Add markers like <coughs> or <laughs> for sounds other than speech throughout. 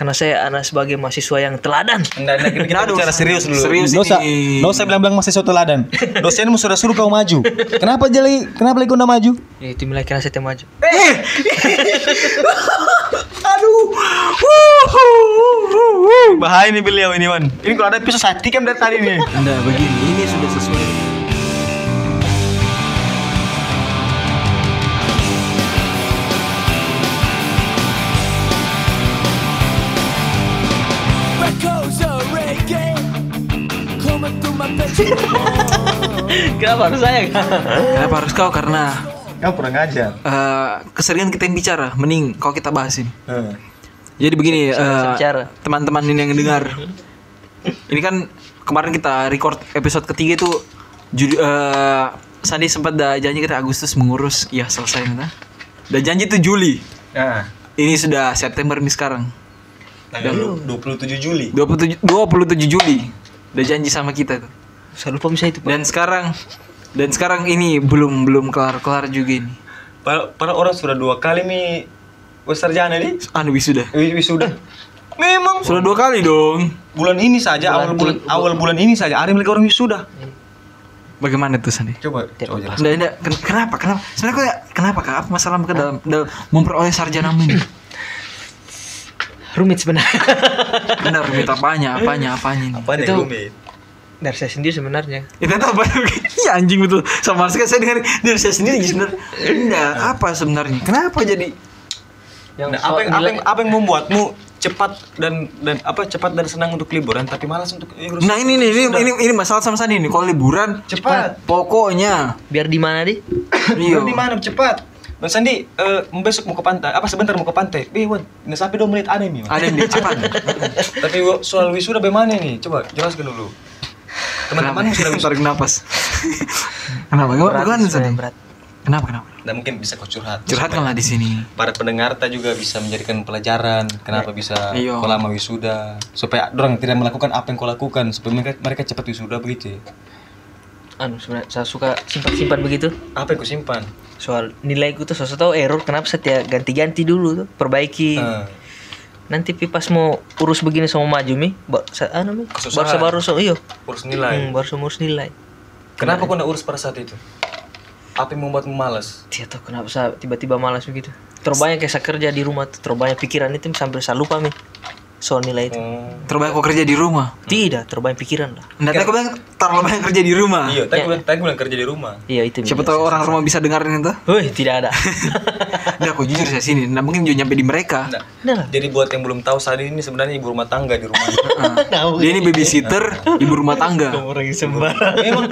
Karena saya anak sebagai mahasiswa yang teladan. Nggak, nggak, kita Aduh, bicara serius dulu. serius. Usah, ini. usah bilang-bilang suatu teladan. Dosenmu sudah suruh kau maju. Kenapa jadi, kenapa lagi kau maju? Ya, itu nilai karena saya maju. <laughs> Bahaya nih beliau ini Wan. Ini kalau ada episode saya tikam dari tadi nih. Anda begini, ini sudah sesuai. <laughs> Kenapa harus saya? Kenapa harus kau? Karena Kau kurang ajar. eh, keseringan kita yang bicara, mending kau kita bahas ini. Eh. Jadi begini, eh, bicara. teman-teman ini yang dengar, ini kan kemarin kita record episode ketiga itu, judi, eh, Sandi sempat dah janji kita Agustus mengurus, ya selesai nah. Dan janji itu Juli, Nah, ini sudah September nih sekarang, tanggal 27 Juli. 27 27 Juli, udah janji sama kita tuh. Saya lupa misalnya itu. Pak. Dan sekarang, dan sekarang ini belum belum kelar kelar juga ini. Para, para orang sudah dua kali nih sarjana nih. Anu wisuda. Wis- Wisuda. Memang Sudah dua kali dong. bulan ini saja awal bulan awal bulan ini saja ada mereka orang wisuda. Bagaimana tuh Sandi? Coba coba jelas. Nggak, nggak. Ken- kenapa? Kenapa? Sebenarnya kok ya, kenapa kak? Apa masalah mereka dalam, dalam memperoleh sarjana ini? Rumit sebenarnya. Benar, minta apanya, apanya, apanya ini. Apa nih Itu- rumit? Dari saya sendiri sebenarnya. Itu apa? Iya anjing betul. Sama sekali saya dengar dari saya sendiri sebenarnya. Enggak, apa sebenarnya? Kenapa jadi? Yang Nah, apa yang, apa yang apa yang membuatmu cepat dan dan apa cepat dan senang untuk liburan tapi malas untuk eh, urus- Nah ini nih, ini, ini, ini masalah sama Sandi nih. Kalau liburan, cepat. pokoknya. biar di mana di? <coughs> Iya. Di mana cepat? Bang Sandi, eh, besok mau ke pantai. Apa sebentar mau ke pantai? Eh, Wan, nggak sampai 2 menit ada nih. Ada yang cepat. <laughs> Tapi soal wisuda bagaimana nih? Coba jelaskan dulu. Teman-teman sudah wisuda. Tarik <laughs> napas. Kenapa? Berat, berat. Kenapa? Kenapa? Nah, mungkin bisa kau curhat. Curhatkanlah di sini. Para pendengar ta juga bisa menjadikan pelajaran kenapa bisa Iya. kau lama wisuda supaya orang tidak melakukan apa yang kau lakukan supaya mereka, mereka cepat wisuda begitu. ya. Anu sebenarnya saya suka simpan-simpan begitu. Apa yang kau simpan? Soal nilaiku tuh saya tahu error kenapa saya tiap ganti-ganti dulu tuh, perbaiki. Eh, Nanti pi pas mau urus begini sama maju mi, ba, sa, anu mi, baru Kesusahan. baru so iyo. urus nilai. Hmm, baru urus nilai. Kenapa kau nggak urus pada saat itu? Apa yang membuatmu malas? Tidak tahu kenapa saya tiba-tiba malas begitu. Terbanyak kayak saya kerja di rumah terbanyak pikiran itu sampai saya lupa mi soal nilai itu. Oh. Terbaik kau kerja di rumah. Tidak, terbanyak pikiran lah. Nah, tadi aku bilang terlalu banyak kerja di rumah. Iya, tadi bilang tadi bilang kerja di rumah. Iya itu. Siapa tahu orang rumah bisa dengerin itu. Wih, tidak ada. <laughs> Udah aku jujur saya sini. Nah, mungkin juga nyampe di mereka. Nah, jadi buat yang belum tahu Sadi ini sebenarnya ibu rumah tangga di rumah. <laughs> Dia ini babysitter, ibu rumah tangga. Orang yang sembarang. memang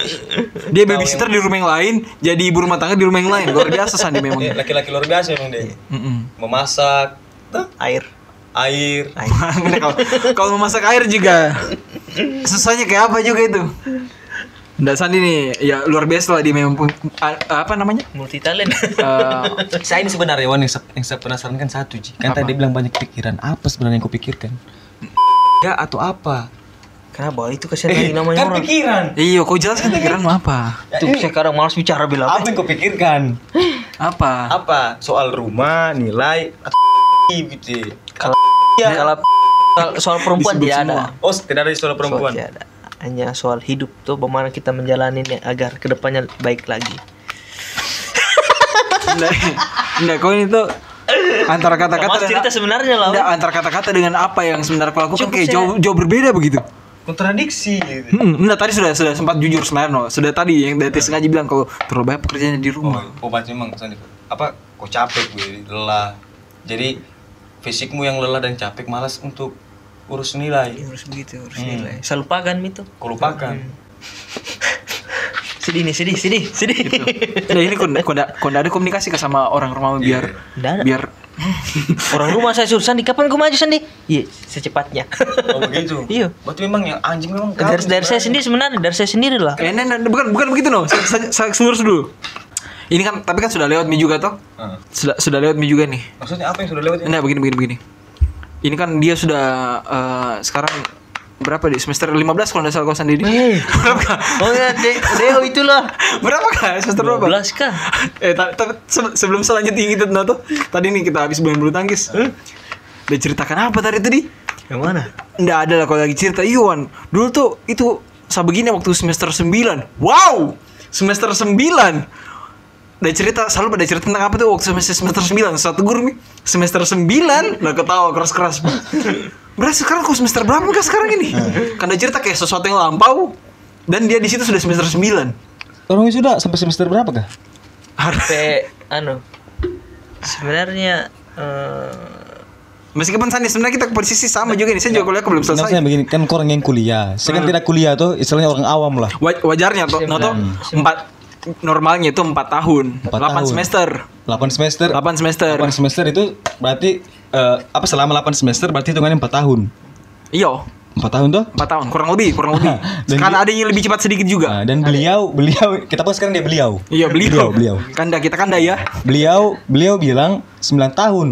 Dia babysitter di rumah yang lain, jadi ibu rumah tangga di rumah yang lain. Luar biasa Sandi memang. eh, laki-laki luar biasa memang dia. Memasak, tuh, Air. air. Kalau kalau memasak air juga susahnya kayak apa juga itu. Nggak Sandi nih, ya luar biasa lah dia memang apa namanya? Multi talent. Eh, Saya ini sebenarnya Wan yang, se- yang saya penasaran kan satu Ji. Kan tadi bilang banyak pikiran. Apa sebenarnya yang kau pikirkan? Ya atau apa? Kenapa? Itu kasihan lagi namanya kan orang. pikiran. iya, kau jelaskan pikiranmu apa? Tuh sekarang malas bicara bilang Apa yang kau pikirkan? Apa? Apa? Soal rumah, nilai, atau <laughs> gitu. Kalau <laughs> kalau <laughs> kalau soal perempuan tidak ada. Oh, tidak ada soal perempuan. Soal tidak ada. Hanya soal hidup tuh bagaimana kita menjalaninya agar ke depannya baik lagi. <laughs> Nggak, nggak, kau ini tuh antara kata-kata Mas cerita sebenarnya lah. Nggak, antara kata-kata dengan apa yang sebenarnya kau lakukan kayak saya- jauh jauh berbeda begitu. Kontradiksi gitu. Hmm, enggak tadi sudah sudah sempat jujur sebenarnya no. Sudah tadi yang dari sengaja bilang kalau terlalu banyak pekerjaannya di Oh, rumah. obat memang Sandi. Apa? Kau capek gue, lelah. Jadi fisikmu yang lelah dan capek malas untuk urus nilai. Harus begitu, harus Hmm. nilai. Saya lupakan itu. Kau lupakan. <laughs> Sedih nih, sedih, sedih, sedih. <laughs> Nah ini kok kok nggak- kok nggak ada komunikasi ke sama orang rumah biar Nggak ada. biar <laughs> Orang rumah saya suruh Sandi, kapan kau maju Sandi? Iya, secepatnya. Oh begitu. Iya. Berarti memang yang anjing memang kau dari, dari saya sendiri sebenarnya, dari saya sendiri lah. eh nah, nah, bukan bukan begitu no. Saya, saya, saya lurus dulu. Ini kan tapi kan sudah lewat mi juga toh. Ah. Sudah sudah lewat mi juga nih. Maksudnya apa yang sudah lewat ini? Nah begini begini begini. Ini kan dia sudah eh, sekarang berapa di semester 15 kalau nggak salah kau sendiri. Eh. berapa kah? Oh ya, De- Deo itulah. <laughs> berapa kah semester berapa? 12 kah? <laughs> eh ta- ta- se- sebelum selanjutnya gitu nah tuh tadi nih kita habis main bulu tangkis Dia ceritakan apa tadi tadi? Yang mana? Nggak ada lah kalau lagi cerita Iwan Dulu tuh itu Saya begini waktu semester 9 Wow Semester 9 Dia cerita Selalu pada cerita tentang apa tuh Waktu semester, semester 9 Satu guru nih. Semester 9 Nah ketawa keras-keras. Berarti sekarang kok semester berapa kah sekarang ini? Kan dia cerita kayak sesuatu yang lampau. Dan dia di situ sudah semester 9 Orang sudah sampai semester berapa kah? Sampai anu. Sebenarnya eh Meskipun Sandi sebenarnya kita posisi sama juga nih Saya juga kuliah belum Nah, selesai. Saya begini kan orang yang kuliah. Saya kan tidak kuliah tuh, istilahnya orang awam lah. Wa- Wajarnya toh Nah toh Empat Normalnya itu 4 tahun Empat 8 tahun. semester 8 semester. 8 semester 8 semester itu berarti eh, apa selama 8 semester berarti hitungannya 4 tahun. Iya 4 tahun tuh? 4 tahun kurang lebih kurang lebih <laughs> Dan Sekarang ada yang lebih cepat sedikit juga Nah, dan beliau, beliau kita pas sekarang dia beliau. Iya beliau beliau. Kanda kita kanda ya Beliau, beliau bilang 9 tahun.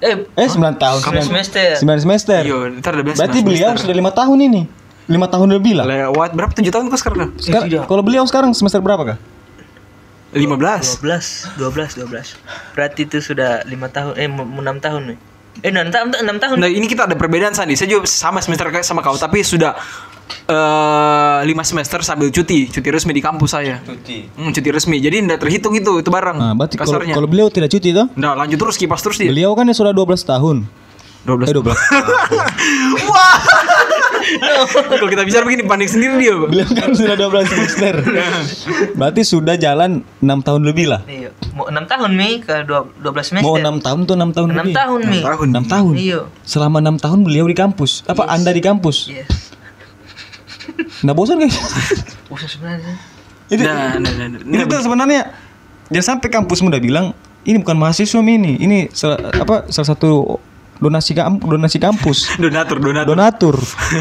eh Eh 9 tahun. Sembilan semester. 9 semester. Iya ntar ada bilang Berarti semester. beliau sudah 5 tahun ini. 5 tahun lebih lah. Lewat berapa 7 tahun kok sekarang Sekarang, kalau beliau sekarang semester berapa kah? 15 12 12 12 berarti itu sudah lima tahun eh enam tahun nih. Eh enam tahun enam tahun. Nah ini kita ada perbedaan Sandi. Saya juga sama semester kayak sama kau Tapi sudah eh 5 semester sambil cuti. Cuti resmi di kampus saya. Cuti. hmm, Cuti resmi. Jadi tidak terhitung itu Itu barang. Nah, berarti kalau Kasarnya. kalau beliau tidak cuti tuh? Nah lanjut terus kipas terus dia. Beliau kan ya sudah 12 tahun. 12 Eh 12. <laughs> Wah <laughs> Kalau kita bicara begini panik sendiri dia Pak. beliau kan sudah 12 semester. <laughs> Berarti sudah jalan 6 tahun lebih lah. iya mau enam tahun mi ke dua dua belas semester Mau 6 tahun tuh 6 tahun enam lebih. tahun mi tahun 6 tahun. iya Selama 6 tahun beliau di kampus. Apa Anda di kampus? iya Nggak <laughs> bosan guys? Usah sebenarnya itu, Nah, nah, nah, nah. itu tuh sebenarnya jangan sampai kampus muda bilang ini bukan mahasiswa Mi, ini. Ini sel- apa salah satu donasi kam- donasi kampus. <laughs> Donatur Donatur Donatur.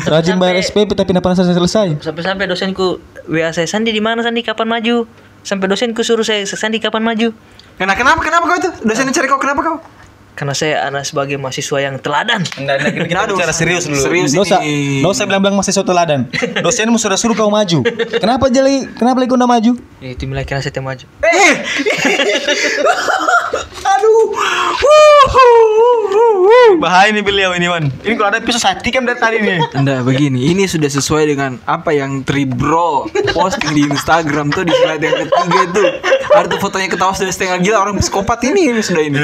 Rajin bayar SPP tapi tidak pernah selesai. sampai-sampai dosenku WA saya Sandi di mana Sandi kapan maju sampai dosenku suruh saya Sandi kapan maju Kenapa kenapa kenapa kau itu? Dosennya cari kau kenapa kau? karena saya anak sebagai mahasiswa yang teladan Enggak, enggak, kita bicara serius dulu. Serius Dosa, ini. dosa bilang-bilang mahasiswa teladan. Dosenmu sudah suruh kau maju. Kenapa jadi kenapa lagi kau maju? ya, itu mulai kira saya maju Eh. <laughs> Aduh. Bahaya nih beliau ini Wan. Ini kalau ada episode sati kan dari tadi nih. Enggak begini, ini sudah sesuai dengan apa yang Tribro posting di Instagram tuh di slide yang ketiga itu. Ada tuh fotonya ketawa sudah setengah gila orang psikopat ini, ini sudah ini.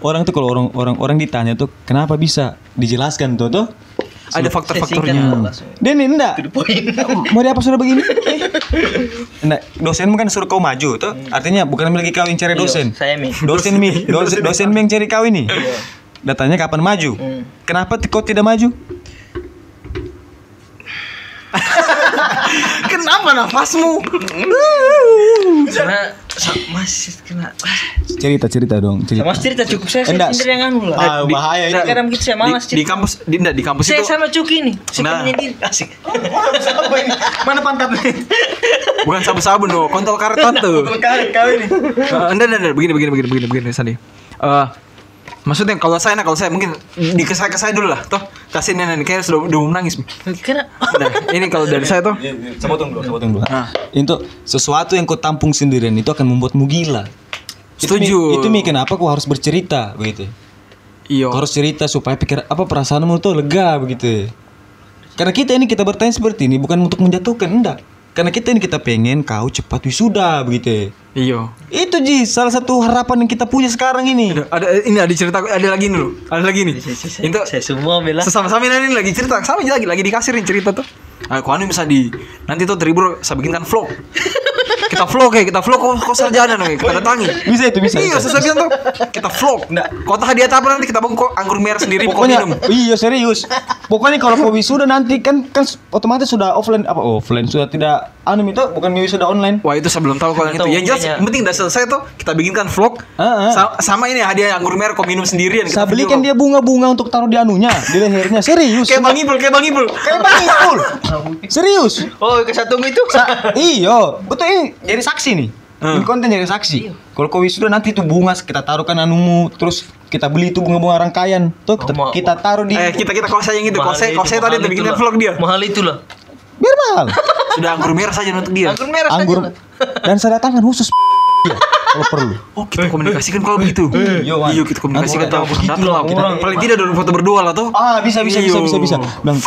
Orang tuh kalau orang orang orang ditanya tuh kenapa bisa dijelaskan tuh tuh. Ada faktor-faktornya. langsung. Dan ini enggak. <laughs> Mau dia apa sudah begini? Enggak, dosenmu kan suruh kau maju tuh. Artinya bukan lagi kau yang cari dosen. saya mi Dosen mi, <laughs> dosen, dosen mi yang cari kau ini. Datanya kapan maju? Hmm. Kenapa kau tidak maju? <laughs> Kenapa nafasmu? Karena masih kena Cerita cerita dong, cerita. sama cerita cukup saya saya Enggak. sendiri yang anu lah Ah, bahaya itu. kadang gitu saya malas Di, kampus di, enggak, di kampus saya itu sama Cuki nih saya Nah. menyendiri asik <laughs> Mana pantatnya? bukan sabu-sabu no, kontol karet tuh. kau ini. Eh, enggak, enggak, begini, begini, begini, begini, begini, Sandi. Eh, maksudnya kalau saya, nah kalau saya mungkin di ke saya ke saya dulu lah, toh kasih nenek kayaknya sudah udah mau nangis. karena Nah, ini kalau dari saya tuh, Saya potong dulu, saya potong dulu. Nah. Itu sesuatu yang kau tampung sendirian itu akan membuatmu gila. Itu mi- Setuju. Itu mi kenapa kau harus bercerita begitu. iya. Kau harus cerita supaya pikir apa perasaanmu tuh lega begitu. Karena kita ini kita bertanya seperti ini bukan untuk menjatuhkan, enggak. Karena kita ini kita pengen kau cepat wisuda begitu. Iya. Itu Ji, salah satu harapan yang kita punya sekarang ini. Ada, ada ini ada cerita ada lagi nih loh. Ada lagi nih. Itu saya semua bela sesama-sama ini lagi cerita. Sama lagi lagi dikasih nih cerita tuh. Nah, kau anu bisa di nanti tuh Tribro saya bikinkan vlog. <laughs> kita vlog ya, kita vlog kok kok sarjana nih, kita datangi. Bisa itu bisa. Iya, saya bilang tuh kita vlog. Kota hadiah apa nanti kita bawa kok anggur merah sendiri kok Pokoknya minum. iya serius. Pokoknya kalau kau wisuda nanti kan kan otomatis sudah offline apa offline sudah tidak anu itu bukan wisuda online. Wah itu saya belum tahu kalau yang itu. Yang jelas, yang penting udah selesai tuh kita bikinkan vlog. Sama ini hadiah anggur merah kok minum sendirian. Saya belikan dia bunga-bunga untuk taruh di anunya, di lehernya. Serius. Kayak Bang Ibul, kayak Bang Ibul. Kayak Bang Ipul. Serius. oh ke satu itu iyo, betul ini jadi saksi nih. Hmm. Ini konten jadi saksi. Kalau kau wisuda nanti itu bunga kita taruhkan anumu, terus kita beli itu bunga-bunga rangkaian, tuh kita, Oh, kita taruh di Eh kita kita kalau saya yang itu, kalau itu, kalau saya tadi bikinkan itulah. vlog dia. mahal itulah biar mahal. <laughs> Sudah anggur merah saja untuk dia. anggur merah Anggur saja lah. <laughs> dan saya datangkan khusus. <laughs> kalau perlu. Oh kita komunikasikan kalau begitu. Iya, Wan. Iya kita komunikasikan tahu begitu lah lah. Paling tidak dalam foto berdua lah tuh. Ah, bisa bisa bisa Iyo. bisa bisa. Bilang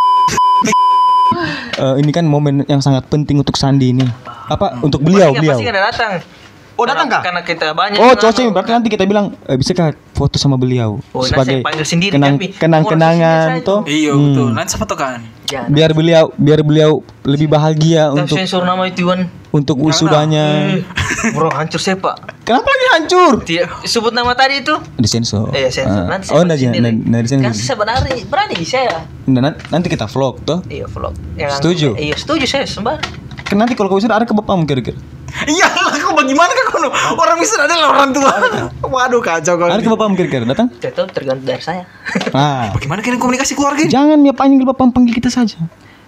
Eh, ini kan momen yang sangat penting untuk Sandi ini. Apa untuk beliau Pasti- beliau? Pasti kan datang. Oh, datang kah? Karena kita banyak. Oh, kan, cocok berarti nanti kita bilang eh, bisa kah foto sama beliau Oh, sebagai sendiri, kenang kenang kenangan toh. Iya Hmm. betul. Nanti saya fotokan. Ya, Biar beliau biar beliau lebih bahagia Tapi untuk sensor nama itu Wan. untuk wisudanya. Bro, hancur saya pak. Kenapa lagi hancur? Tidak sebut nama tadi itu. Disensor. Eh, sensor. Ah. Nanti oh, nanti nanti sensor. Kan sebenarnya berani saya. Nan- nanti kita vlog toh. Iya vlog. Yang Setuju? Iya setuju saya sembar. Kan nanti kalau kau wisuda ada ke bapakmu kira-kira. Iya lah kau bagaimana kau kono? Orang bisa adalah orang tua. Waduh kacau kau. Ada ke bapakmu kira-kira datang? Tidak tahu tergantung dari saya. Nah, Bagaimana kalian komunikasi keluarga ini? jangan ya panggil bapak panggil kita saja.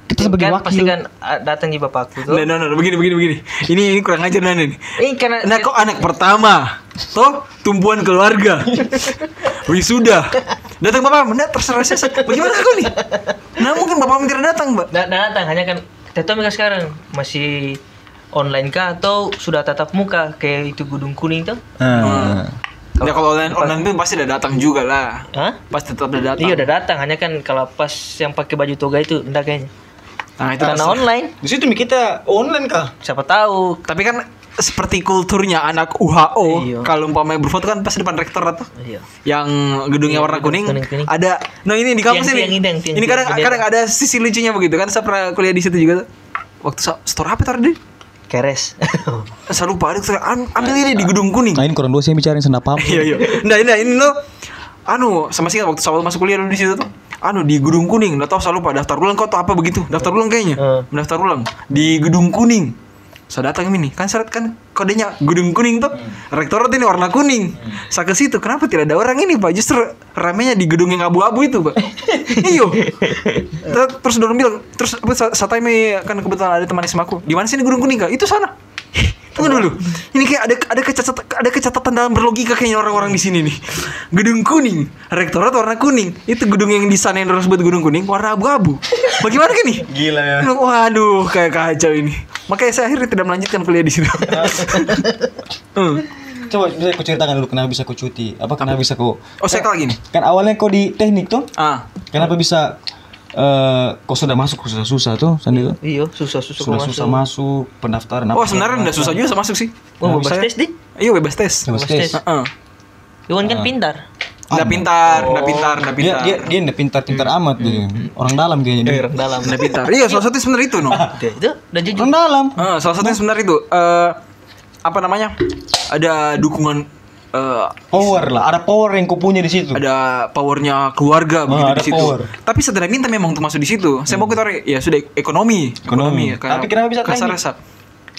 Kita sebagai kan pasti wakil. kan ah, datang di bapakku tuh. Nah, nah, nah, begini, begini, begini. Ini, ini kurang ajar Nana nih. Ini karena Nah, kau anak pertama, toh tumpuan keluarga, <laughs> wisuda, datang bapak, nah terserah saya. Bagaimana kau nih? Nah mungkin bapak tidak datang, mbak. Nah, nah, datang hanya kan tahu mereka sekarang masih online kah atau sudah tatap muka kayak itu gedung kuning tuh? Nah, Ya kalau online online pun pasti udah datang juga lah. Hah? Pasti tetap udah datang. Iya udah datang hanya kan kalau pas yang pakai baju toga itu enggak kayaknya. Nah itu Karena online di situ kita online kah? siapa tahu. Tapi kan seperti kulturnya anak UHO, Iya. kalau umpamanya berfoto kan pasti depan rektor atau Iya. yang gedungnya Iya, warna kuning, ada nah ini di kampus ini. ini, yang tiang- ini kadang kadang ada sisi lucunya begitu kan. Saya pernah kuliah di situ juga tuh. waktu sa- store apa tadi Keres. <laughs> saya lupa ada tuh, am- ambil ini di gedung kuning. Nah, ini kurang dua saya bicarain senda apa? <laughs> iya iya. Nah ini ini lo anu sama sih waktu saya masuk kuliah dulu di situ tuh. Anu di gedung kuning. Nggak tahu saya lupa. Daftar ulang kok atau apa begitu. Daftar ulang kayaknya. Daftar ulang. Di gedung kuning saya datang ini. Kan syarat kan kodenya gedung kuning tuh rektorat ini warna kuning. Saya ke situ kenapa tidak ada orang ini pak? Justru ramenya di gedung yang abu-abu itu pak. <laughs> Iyo. Ter- terus dorong bilang terus apa sa- saya kan kebetulan ada teman SMA aku di mana sih ini gedung kuning kak? Itu sana Tunggu dulu. Ini kayak ada ada kecacatan ada kecacatan dalam berlogika kayaknya orang-orang di sini nih. Gedung kuning, rektorat warna kuning. Itu gedung yang di sana yang orang sebut gedung kuning warna abu-abu. Bagaimana kan nih? Gila ya. Waduh, kayak kacau ini. Makanya saya akhirnya tidak melanjutkan kuliah di situ. <laughs> Hmm. Coba bisa aku ceritakan dulu kenapa bisa kau cuti. Apa kenapa bisa kau Oh, saya lagi nih. Kan awalnya kau di teknik tuh. Ah, Kenapa bisa eh kau sudah masuk kok susah susah tuh Sandi tuh? iya, susah-susah Sudah kok susah masuk. masuk pendaftaran apa? oh sebenarnya udah susah juga masuk sih. Oh, bebas Saya- tes, Di? Iya, bebas tes. Bebas Bebas tes. tes. Heeh. Iwan kan pintar. Udah pintar, udah pintar, udah Dia pintar. dia dia nggak pintar-pintar amat dia. Orang dalam kayaknya dia. Orang dalam. Udah pintar. Iya, salah satu sebenarnya itu, no. <laughs> Itu udah jujur. Orang dalam. Ah, salah satunya sebenarnya itu eh apa namanya? Ada dukungan eh Power lah, ada power yang kau punya di situ. ada powernya keluarga begitu ada di situ. power. Tapi tidak minta memang untuk masuk di situ. Saya mau kita ya sudah ekonomi, Ekonomi. kayak Tapi kenapa bisa kasar rasa.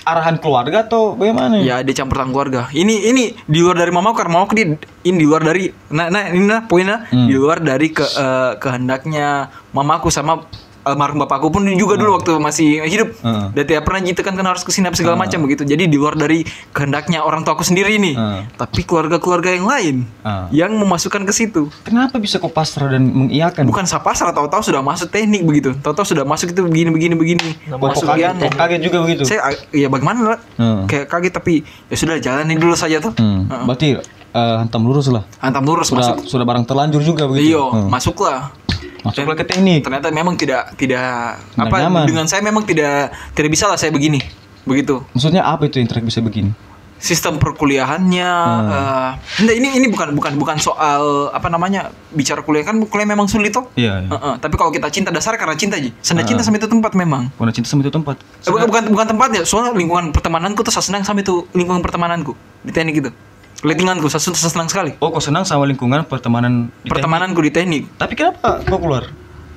Arahan keluarga atau bagaimana? Ya ada campur tangan keluarga. Ini ini di luar dari mamaku karena mamaku dia ini di luar dari nah, nah ini nah poinnya Hmm. di luar dari ke eh, kehendaknya mamaku sama almarhum bapakku pun juga dulu waktu masih hidup. Hmm. Dan tiap pernah gitu kan harus ke sini apa segala macam begitu. Jadi di luar dari kehendaknya orang tua aku sendiri nih. Hmm. Tapi keluarga-keluarga yang lain Hmm. yang memasukkan ke situ. Kenapa bisa kau pasrah dan mengiyakan? Bukan saya pasrah tahu-tahu sudah masuk teknik begitu. Tahu-tahu sudah masuk itu begini begini begini. Nah, masuk kaget, kaget juga begitu. Saya ya bagaimana. Hmm. Kayak kaget tapi ya sudah jalanin dulu saja tuh. Hmm. Berarti eh, hantam lurus lah. Hantam lurus Sudah masuk. sudah barang terlanjur juga begitu. Iyo, Hmm. masuklah. Masuklah ke teknik. Ternyata memang tidak tidak Tidak apa nyaman. dengan saya memang tidak tidak bisa lah saya begini. Begitu. Maksudnya apa itu yang tidak bisa begini? Sistem perkuliahannya Hmm. eh, enggak, ini ini bukan bukan bukan soal apa namanya bicara kuliah kan kuliah memang sulit toh. Iya. iya. Heeh, tapi kalau kita cinta dasar karena cinta aja. Senda Ah. cinta sama itu tempat memang. Karena cinta sama itu tempat. Eh, bukan, bukan bukan tempatnya, soalnya lingkungan pertemananku tuh saya senang sama itu lingkungan pertemananku di teknik gitu. Lingkunganku saya, senang sekali. Oh, kau senang sama lingkungan pertemanan di Pertemananku di teknik. teknik. Tapi kenapa kau keluar?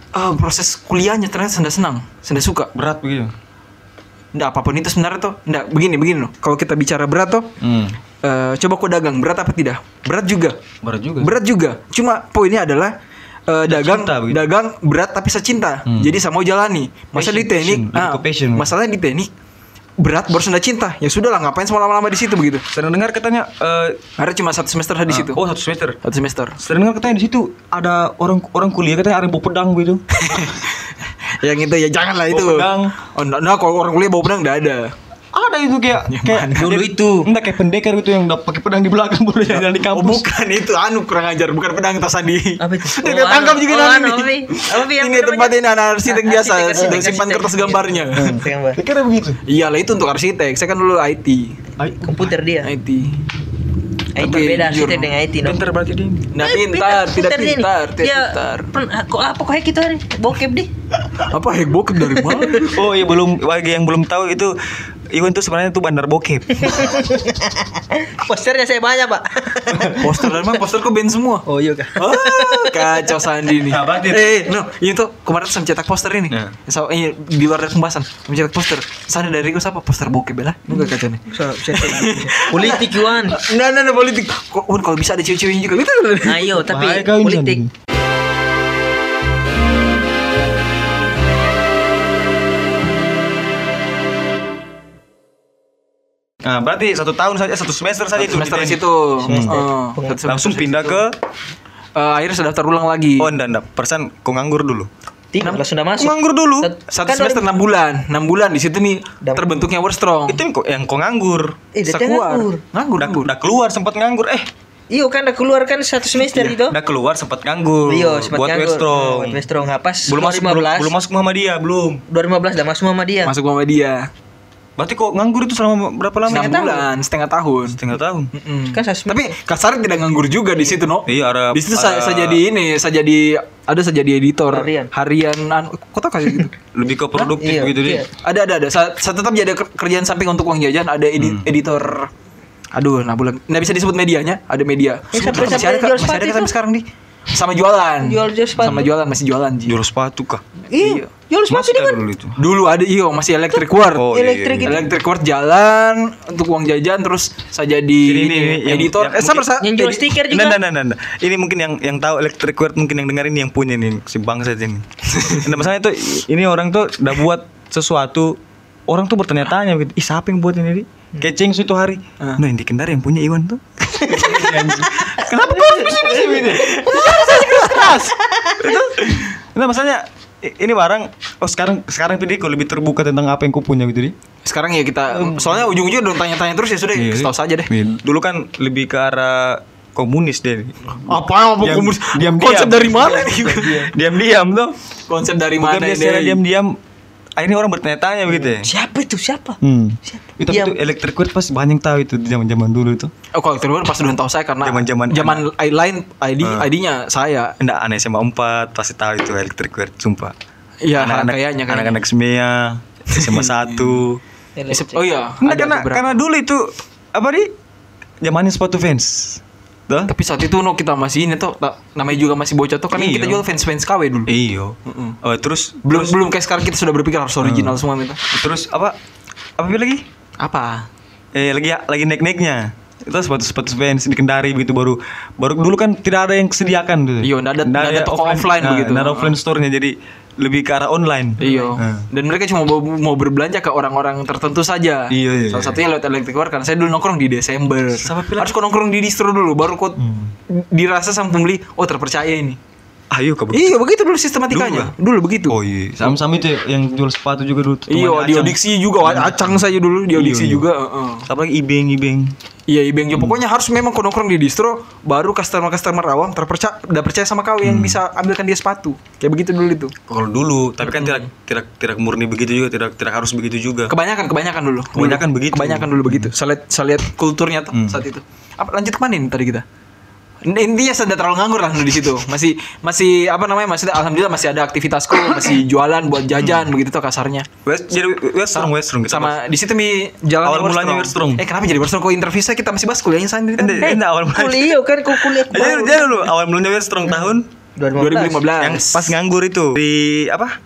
Ah, proses kuliahnya ternyata senda senang, senda suka. Berat begitu. Nggak apa pun itu sebenarnya tuh. Nggak begini begini loh. Kalau kita bicara berat tuh, Hmm. eh, coba kau dagang berat apa tidak? Berat juga. Berat juga. Berat juga. Cuma poinnya adalah eh, dagang cinta begitu. dagang berat tapi secinta. Hmm. Jadi saya mau jalani. Masa Passion, di teknik, passion, ah, passion. masalahnya di teknik berat baru senda cinta. Ya sudah lah ngapain semua lama-lama di situ begitu. Sering dengar katanya eh Ada cuma satu semester di situ. Oh, satu semester. Satu semester. Sering dengar katanya di situ ada orang orang kuliah katanya ada yang bawa pedang gitu. <laughs> Yang itu ya janganlah itu. Bawa pedang. Oh, enggak, enggak, kalau orang kuliah bawa pedang enggak ada. Ada itu kayak kayak Dulu itu. enggak kayak pendekar gitu yang udah pakai pedang di belakang <laughs> boleh jalan di Oh kampus. bukan itu anu kurang ajar bukan pedang tas Sandi. Apa itu? <laughs> Dia Oh, tangkap anu. juga Oh, nanti. anu, Ini namanya? tempat ini anak arsitek Ah, biasa arsitek, sudah arsitek, simpan arsitek, kertas gambarnya. Gambar. Kira begitu. Iyalah itu untuk arsitek. Saya kan dulu IT. Komputer dia. IT. IT Tapi beda arsitek dengan IT no. Pinter berarti dia. Nah Eh, pintar, tidak pintar, tidak pintar. pen- kok apa kok kayak gitu hari? Bokep deh. Apa hek bokep dari mana? <laughs> Oh iya belum bagi yang belum tahu itu Iwan tuh sebenarnya tuh bandar bokep. <laughs> Posternya saya banyak, Pak. <laughs> poster dan mana poster kok band semua. Oh iya kak. Oh, kacau Sandi nih. Nah, berarti- eh, no, ini tuh kemarin saya mencetak poster ini. Ya. So, ini di luar dari pembahasan, mencetak poster. Sandi dari gue siapa? Poster bokep lah. Ini gak kacau nih. <laughs> Politik Yuan. Nah, nah, nah, politik. Kok kalau bisa ada cewek-ceweknya juga gitu. Ayo, tapi Bahaya kau ini, politik. Nah, berarti satu tahun saja, satu semester saja itu. Semester di situ. Semester. Oh, semester Langsung pindah situ. ke Eh, akhirnya sudah daftar ulang lagi. Oh, enggak, enggak. Persen kau nganggur dulu. Tidak, lah sudah masuk. nganggur dulu. Satu Kan semester enam bulan, enam bulan di situ nih Dan- terbentuknya Strong. Itu yang kau, yang kau nganggur. Eh, keluar. nganggur. Nganggur, Udah, nganggur. udah keluar sempat nganggur. Eh, Iya kan udah keluar kan satu semester itu. udah keluar sempat nganggur. Iya, sempat buat nganggur. Westrong. Buat Westrong. Nah, pas Belum masuk belum, 2015. belum masuk Muhammadiyah, belum. 2015 dah masuk Muhammadiyah. Masuk sama dia. Berarti kok nganggur itu selama berapa lama? Setengah bulan, setengah tahun. Setengah tahun. Mm-mm. Kan satu semester. Tapi kasar tidak nganggur juga di situ, no. Iya, ada Di situ saya, ada- saya jadi ini, saya jadi ada saya jadi editor Harian. harian anu, kok tau kayak gitu. <laughs> lebih ke produktif Iya, gitu iya. deh. ada ada ada. Saya, saya tetap jadi ker- kerjaan samping untuk uang jajan, ada edi- Hmm. editor Aduh, nah bulan nggak bisa disebut medianya, ada media. Eh, sampai- sampai ada, Kak. jual masih ada Kak, sampai sekarang di. Sama jualan. Jual- jual sepatu. Sama jualan masih jualan, Ji. Jual sepatu kah? Iya. Jual sepatu Masih dia kan. dulu itu. Dulu ada iyo masih electric word. Oh, iya, Elektrik iya, itu. Electric Word jalan untuk uang jajan terus saya jadi Ini, ini, ini, editor. yang eh, sabar, mungkin- sa- Yang jual stiker juga. nah, nah, nah, nah. Ini mungkin yang yang tahu electric word mungkin yang dengar ini yang punya nih si bangsa ini. <laughs> nah, masalahnya tuh ini orang tuh udah buat sesuatu orang tuh bertanya-tanya gitu. Ih, siapa yang buat ini? Di? Keceng suatu hari. Ah. Nah, yang di Kendari yang punya Iwan tuh. <laughs> Kenapa kau harus bisik-bisik gitu? keras. Itu. Nah, masalahnya ini barang oh sekarang sekarang PD kau lebih terbuka tentang apa yang kau punya gitu di. Sekarang ya kita soalnya ujung-ujungnya udah tanya-tanya terus ya sudah Iya, tahu saja deh. Iya. Dulu kan lebih ke arah komunis deh. Apa apa Diam- komunis? diam-diam. Konsep dari mana nih? <laughs> Diam-diam tuh. Konsep dari mana Bekerja ini? secara diam-diam. Akhirnya orang bertanya-tanya begitu ya. Siapa itu? Siapa? Hmm. Siapa? Itu Diam. itu electric word pasti banyak tahu itu di zaman-zaman dulu itu. Oh, kalau keluar pas udah tahu saya karena Zaman-zaman zaman I- lain ID Ah. ID-nya saya. Enggak aneh SMA 4 pasti tahu itu electric word sumpah. Iya, anak-anak kayaknya kayaknya. anak-anak SMEA SMA 1. Elektrik. Oh iya, karena karena dulu itu apa di zamannya sepatu fans. Tuh? Tapi saat itu no kita masih ini tuh tak- namanya juga masih bocah tuh kan Iya. kita jual fans fans KW dulu. Iyo. Oh, terus Belum belum kayak sekarang kita sudah berpikir harus original semua itu. terus apa? Apa lagi? Apa? eh lagi lagi naik naiknya itu sepatu sepatu fans di Kendari begitu baru baru dulu kan tidak ada yang sediakan tuh Iya, nggak ada- ada toko offline nah, begitu. ada offline store-nya jadi lebih ke arah online Iya. Nah. Dan mereka cuma mau, mau berbelanja ke orang-orang tertentu saja. Iya, iya. Salah satunya lewat Electric War karena saya dulu nongkrong di Desember. Sama Harus kau nongkrong di distro dulu baru kau Hmm. dirasa sama pembeli, oh terpercaya ini. ayo kabur Iya, begitu dulu sistematikanya. Dulu, begitu. oh iya sama sama itu yang jual sepatu juga dulu Iya, di audiksi juga, acang saja dulu di audiksi Iya, iya. juga. heeh. apa lagi ibeng ibeng Iya, Ibeng juga. Pokoknya harus memang nongkrong di distro, baru customer-customer awam terpercaya, udah percaya sama kau yang bisa ambilkan dia sepatu. Kayak begitu dulu itu. kalau dulu tapi kan tidak tidak tidak murni begitu juga tidak tidak harus begitu juga Kebanyakan, kebanyakan dulu. Kebanyakan Dulu. begitu. Kebanyakan dulu begitu. Saya lihat, saya lihat kulturnya tuh saat itu. Apa lanjut ke mana ini tadi kita? Intinya sudah terlalu nganggur lah di situ. Masih masih apa namanya? Masih alhamdulillah masih ada aktivitasku, <clears throat> masih jualan buat jajan begitu tuh kasarnya. West jadi Westrong Westrong kita Sama di situ mi jalan Awal mulanya Westrom. Eh kenapa jadi Westrom? Kok interview saya kita masih bahas kuliahnya sendiri kan? Enggak, Eh, enggak, awal mulanya kuliah kan kau kuliah jadi, dulu awal mulanya Westrong tahun 2015. yang pas nganggur itu di apa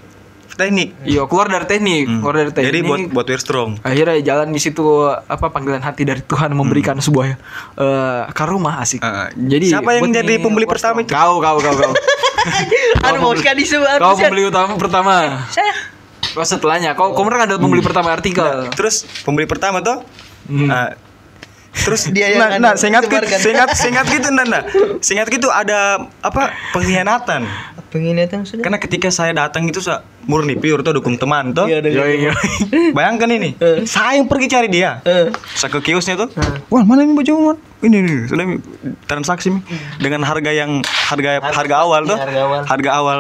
teknik Iya, keluar dari teknik, keluar dari teknik. jadi buat buat Westrong akhirnya jalan di situ apa panggilan hati dari Tuhan memberikan sebuah eh karumah asik. Ah, jadi siapa yang jadi pembeli pertama itu? Kau, kau, kau, kau. <laughs> Anu mau sekali disebut kau Sian. pembeli utama pertama. Saya. Kau setelahnya, kau kau pernah ada pembeli pertama artikel. terus pembeli pertama tuh Hmm. ah, Terus <laughs> Dia yang nah, anu, nah seingat gitu, seingat seingat gitu nah, <laughs> nah. Seingat gitu ada apa pengkhianatan. Itu sudah. Karena ketika saya datang itu sa murni pure tuh dukung teman tuh. Iya, Yoi, yoi. <laughs> Bayangkan ini, saya yang pergi cari dia. Eh. Saya ke kiosnya tuh, wah mana ini baju man? Ini nih, sudah transaksi Mi. dengan harga yang harga harga awal tuh, iya, harga awal. harga awal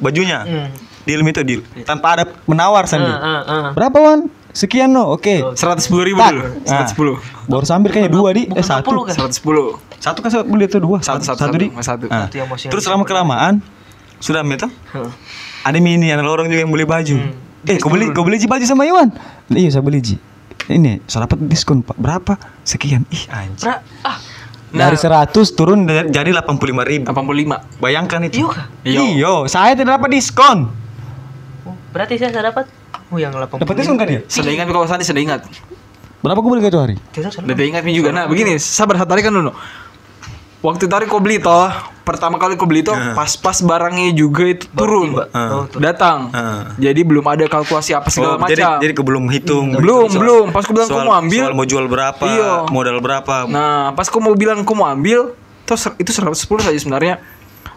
bajunya, Hmm. deal itu deal, tanpa ada menawar sandi. Ah, ah, ah. Berapa wan? Sekian no, oke. Seratus sepuluh ribu Tak. dulu. Nah. Seratus sepuluh. Baru sambil kayaknya dua di, eh Bukan satu. 60 kan? Seratus sepuluh. Satu kan saya beli itu dua, Satu, satu, satu, satu. di. Satu. Nah, masih Terus lama kelamaan sudah meto. Heeh. Ada mini ada orang juga yang beli baju. Hmm. Eh, kau beli kau beli ji baju sama Iwan? Iya, saya beli ji. Ini saya dapat diskon Pak. Berapa? Sekian. Ih, anjing. Pra, ah, Nah. Dari 100 turun jadi 85 ribu. Delapan puluh lima. Bayangkan itu. Iya? Iyo, saya tidak dapat diskon. Oh, berarti saya saya dapat. Oh, yang 80. Dapat diskon kan dia? Sudah ingat kalau Sandi sudah ingat. Berapa gue beli itu hari? Tidak salah. Udah ingat juga. Nah begini, sabar satu hari kan dulu. Waktu tadi kau beli toh, pertama kali kau beli toh, pas-pas barangnya juga itu turun, turun. datang. Ah. Jadi belum ada kalkulasi apa segala Oh, jadi macam. jadi kau belum hitung. belum, Soal- belum. Pas kau bilang kau mau ambil, Soal mau jual berapa? Iya. Modal berapa? nah pas kau mau bilang kau mau ambil, toh itu 110 saja sebenarnya.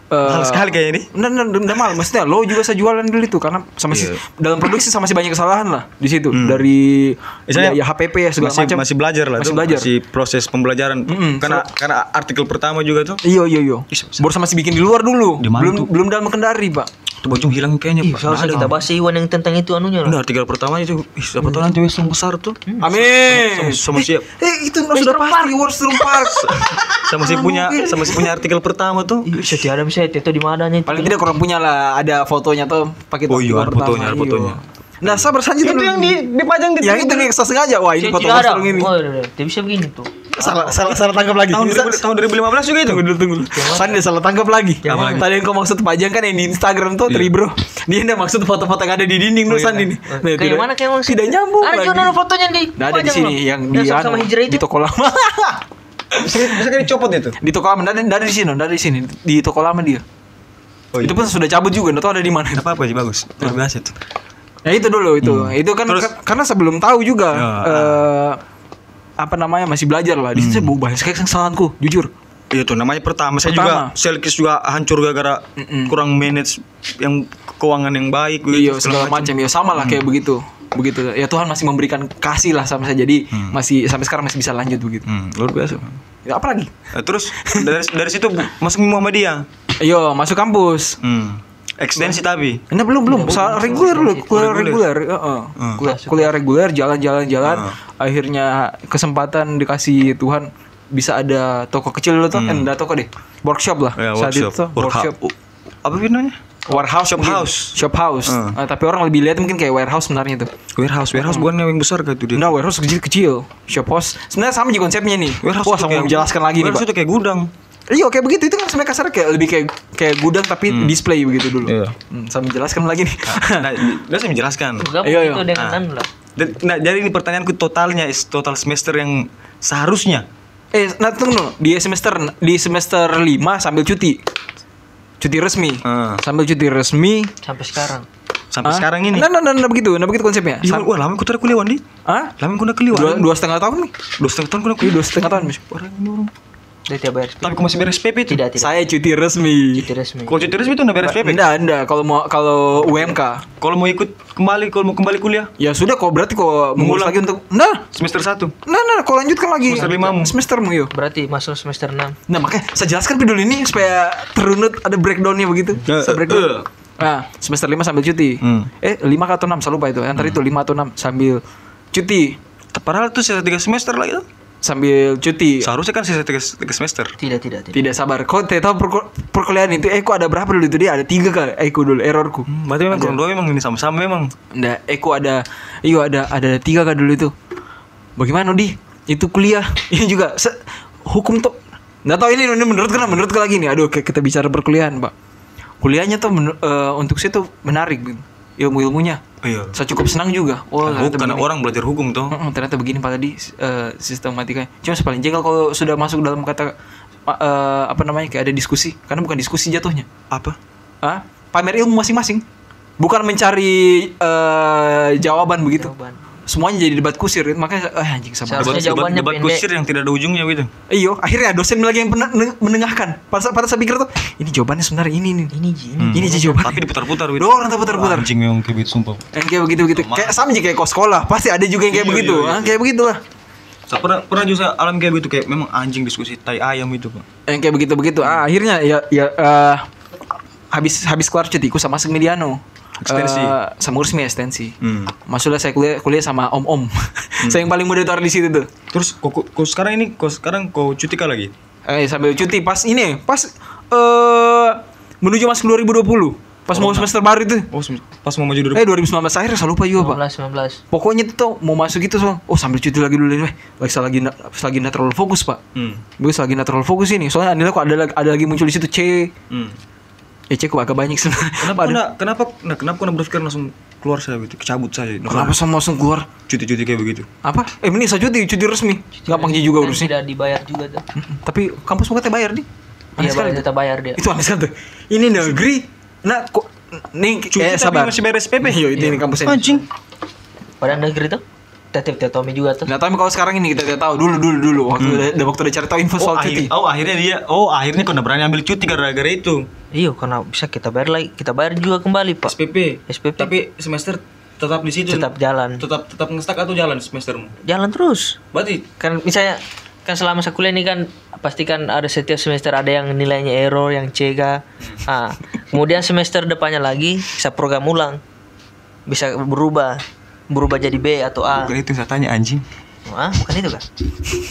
Eh, Mahal sekali kayaknya ini. Nah, nah, nah, mahal. Maksudnya lo juga saya jualan dulu itu karena sama si Iya. dalam produksi sama masih banyak kesalahan lah di situ dari Misalnya ya, ya HPP ya segala masih, macam. masih belajar lah Masih tuh, belajar. masih proses pembelajaran Mm-mm, karena karena artikel pertama juga tuh Iya iya iya. Ih, sa- Baru sama masih bikin di luar dulu. Di mana belum tuh? belum dalam kendari, Pak. Tuh baju hilang kayaknya Ih, Nggak kita bahas si Iwan yang tentang itu anunya Ini artikel pertama itu ih siapa tahu nanti wes yang besar tuh Amin. sama siap Eh itu sudah pasti Western Park. <laughs> sama si punya sama si punya artikel pertama tuh Ih, Bisa ada bisa itu di mana nih? Paling tidak kurang punya lah ada fotonya tuh pakai Oh iya, fotonya, ada iya. fotonya. Nah, sabar saja itu yang di dipajang di yang itu saya sengaja. Wah, ini foto. Western ini. Oh, udah, udah. Dia bisa begini tuh. Salah salah salah tangkap lagi. tahun Bisa- 2000 tahun 2015 juga itu Tunggu dulu, tunggu dulu. Salah tangkap lagi. Yang mana? Tadi yang kau maksud pajang kan yang di Instagram tuh, Tri Bro. Dia ndak maksud foto-foto yang ada di dinding tuh Sandi nih. Nah, Kayak tidak- mana kayak maksud? Tidak nyambung Ada lagi. juga fotonya di. Nah, ada di sini yang di sama- anu, hijrah itu. di toko lama. bisa bisa kan dicopot itu di toko lama dari dari sini, dari sini di toko lama dia. Oh, Itu pun sudah cabut juga, nggak tahu ada di mana. apa apa sih bagus luar biasa tuh Ya itu dulu itu. Itu kan Terus- ka- karena sebelum tahu juga Ya. eh, apa namanya masih belajar lah. Di situ saya banyak sekali kesalahanku, jujur. Iya tuh namanya pertama. Saya Pertama. juga selkis juga hancur gara-gara kurang manage yang keuangan yang baik gitu, Iya segala macam ya sama lah kayak begitu. Begitu. Ya Tuhan masih memberikan kasih lah sama saya. Jadi masih sampai sekarang masih bisa lanjut begitu. Hmm, luar biasa. Ya, apa lagi? Eh, terus dari dari situ masuk Muhammadiyah. Ayo masuk kampus. Hmm. Ekstensi tapi. Nah belum belum, soal reguler dulu, kuliah reguler, heeh. Hmm. Kuliah, kuliah reguler, jalan-jalan jalan, akhirnya kesempatan dikasih Tuhan bisa ada toko kecil dulu tuh, eh, enggak toko deh, workshop lah, Ya, saat itu workshop. tuh, workshop. Apa namanya? warehouse, Shop mungkin. house. shop house, Hmm. Eh, tapi orang lebih lihat mungkin kayak warehouse sebenarnya itu, Warehouse, warehouse bukan yang besar kayak itu dia. enggak warehouse kecil kecil, shop house, sebenarnya sama juga konsepnya nih, Warehouse wah sama menjelaskan lagi nih warehouse itu kayak gudang. Iya kayak begitu itu kan sebenarnya kasar kayak lebih kayak kayak gudang tapi display begitu dulu, Iya. Hmm, saya menjelaskan lagi nih, Nah, dia saya menjelaskan. Iya, iya. Ah. Dan- Nah, jadi ini pertanyaanku totalnya is total semester yang seharusnya Eh, nah tunggu dulu. Di semester di semester 5 sambil cuti. Cuti resmi. Ah. Sambil cuti resmi. Sampai sekarang. sampai Ah. sekarang ini. Nah, nah, nah, nah, begitu. Nah, begitu konsepnya. Iya, Sam- wah lama aku tadi kuliah Wandi. Hah? Lama aku udah kuliah. Dua, dua setengah tahun nih. Dua setengah tahun aku udah Iya, kuliah. dua setengah tahun. Orang ini orang. Dia tiap bayar. Tapi aku masih beres PP itu. Tidak, tidak. Saya cuti resmi. Cuti resmi. Kalau cuti resmi itu udah beres PP. Enggak, enggak. Kalau mau kalau UMK. Kalau mau ikut kembali, kalau mau kembali kuliah Ya sudah kok berarti kok mengurus Mengulang. lagi untuk Nah, semester 1. nah, nah, kau lanjutkan lagi. Semester limamu. Semestermu yuk. Berarti masuk semester 6. Nah makanya saya jelaskan peduli ini supaya terunut ada breakdownnya begitu. Ya, Saya breakdown. Nah semester 5 sambil cuti. Hmm. Eh 5 atau 6 saya lupa itu. Antara itu 5 atau 6 sambil cuti. Padahal itu sisa 3 semester lagi tuh. Sambil cuti. Seharusnya kan sisa 3, semester. Tidak, tidak, tidak. Tidak sabar. Kau tidak tahu perku- perkuliahan itu Eko ada berapa dulu itu dia ada tiga kali Eko dulu errorku. Hmm, berarti memang kurang dua memang ini sama-sama memang. Nggak, Eko ada iyo ada ada tiga kali dulu itu. Bagaimana di? Itu kuliah. <laughs> Ini juga se- hukum tuh. Nggak tahu ini, ini menurut kena menurut lagi nih. Aduh kayak kita bicara perkuliahan pak. Kuliahnya tuh eh, untuk saya tuh menarik gitu. Ilmu ilmunya. Iya. Saya cukup senang juga. Oh Karena, begini. orang belajar hukum tuh. Ternyata begini pak tadi eh, sistematikanya. Cuma paling jengkel kalau sudah masuk dalam kata eh, apa namanya kayak ada diskusi. Karena bukan diskusi jatuhnya. Apa? Ah, pamer ilmu masing-masing. Bukan mencari eh, jawaban begitu. Jawaban. Semuanya jadi debat kusir makanya eh anjing sama debat debat pendek. kusir yang tidak ada ujungnya gitu. iyo akhirnya dosen lagi yang pernah menengahkan pada saat pada saya pikir tuh ini jawabannya sebenarnya ini nih Ini ini. Hmm. ini sih jawabannya Tapi diputar-putar gitu. Dorong putar-putar Anjing memang kayak gitu sumpah. yang kayak begitu begitu kayak sama aja kayak kos sekolah pasti ada juga yang kayak Iya, begitu iya, iya. Ah, kayak begitu lah Saya pernah pernah juga alam kayak gitu kayak memang anjing diskusi tai ayam itu, Pak. yang kayak begitu begitu ah akhirnya ya ya eh, habis habis keluar cuti ku sama masuk Mediano Ekstensi. Eh, sama resmi ekstensi Hmm. masuklah saya kuliah kuliah sama om om <laughs> saya yang paling muda tuh ada di situ tuh Terus kok kok- kok sekarang ini kok sekarang kau cuti kah lagi? eh sambil cuti pas ini pas eh menuju masuk 2020 pas mau semester baru itu Oh, pas mau maju dulu. eh 2019 akhir saya lupa juga pak 19 19. pokoknya itu tuh mau masuk itu so oh sambil cuti lagi dulu nih lagi lagi lagi terlalu fokus pak Hmm. gue lagi terlalu fokus ini soalnya nilai kok ada lagi- ada lagi muncul di situ C Hmm. Ya kok agak banyak sebenarnya Kenapa Aduh, kenapa kenapa nah, kenapa kau berpikir langsung keluar saya gitu, cabut saya. kenapa sama langsung keluar? Cuti-cuti kayak begitu? apa? Eh ini saya cuti cuti resmi. Gampang sih juga Kan urusnya. tidak dibayar juga tuh. Tapi kampus bukan bayar nih. Iya, sekali bayar, tetap bayar dia. itu aneh sekali tuh. Ini negeri nah kok nih Cuti eh tapi sabar. masih bayar SPP? iya itu ini. Kampusnya Anjing. Padahal negeri tuh tetep Tommy juga tuh. Nggak tahu kalau sekarang ini kita tidak tahu dulu dulu dulu waktu udah, udah waktu udah cari tahu info Oh, soal akhir- cuti. oh, akhirnya dia oh akhirnya kau udah berani ambil cuti gara-gara itu. Iya, karena bisa kita bayar lagi, kita bayar juga kembali, Pak. SPP. SPP. Tapi semester tetap di situ. Tetap jalan. tetap tetap ngestak atau jalan semestermu? Jalan terus. Berarti Kan misalnya kan selama saya kuliah ini kan pasti kan ada setiap semester ada yang nilainya error, yang cega. Ah, kemudian semester depannya lagi saya program ulang. Bisa berubah. Berubah jadi B atau A. bukan itu saya tanya anjing. Ah, bukan itu kan?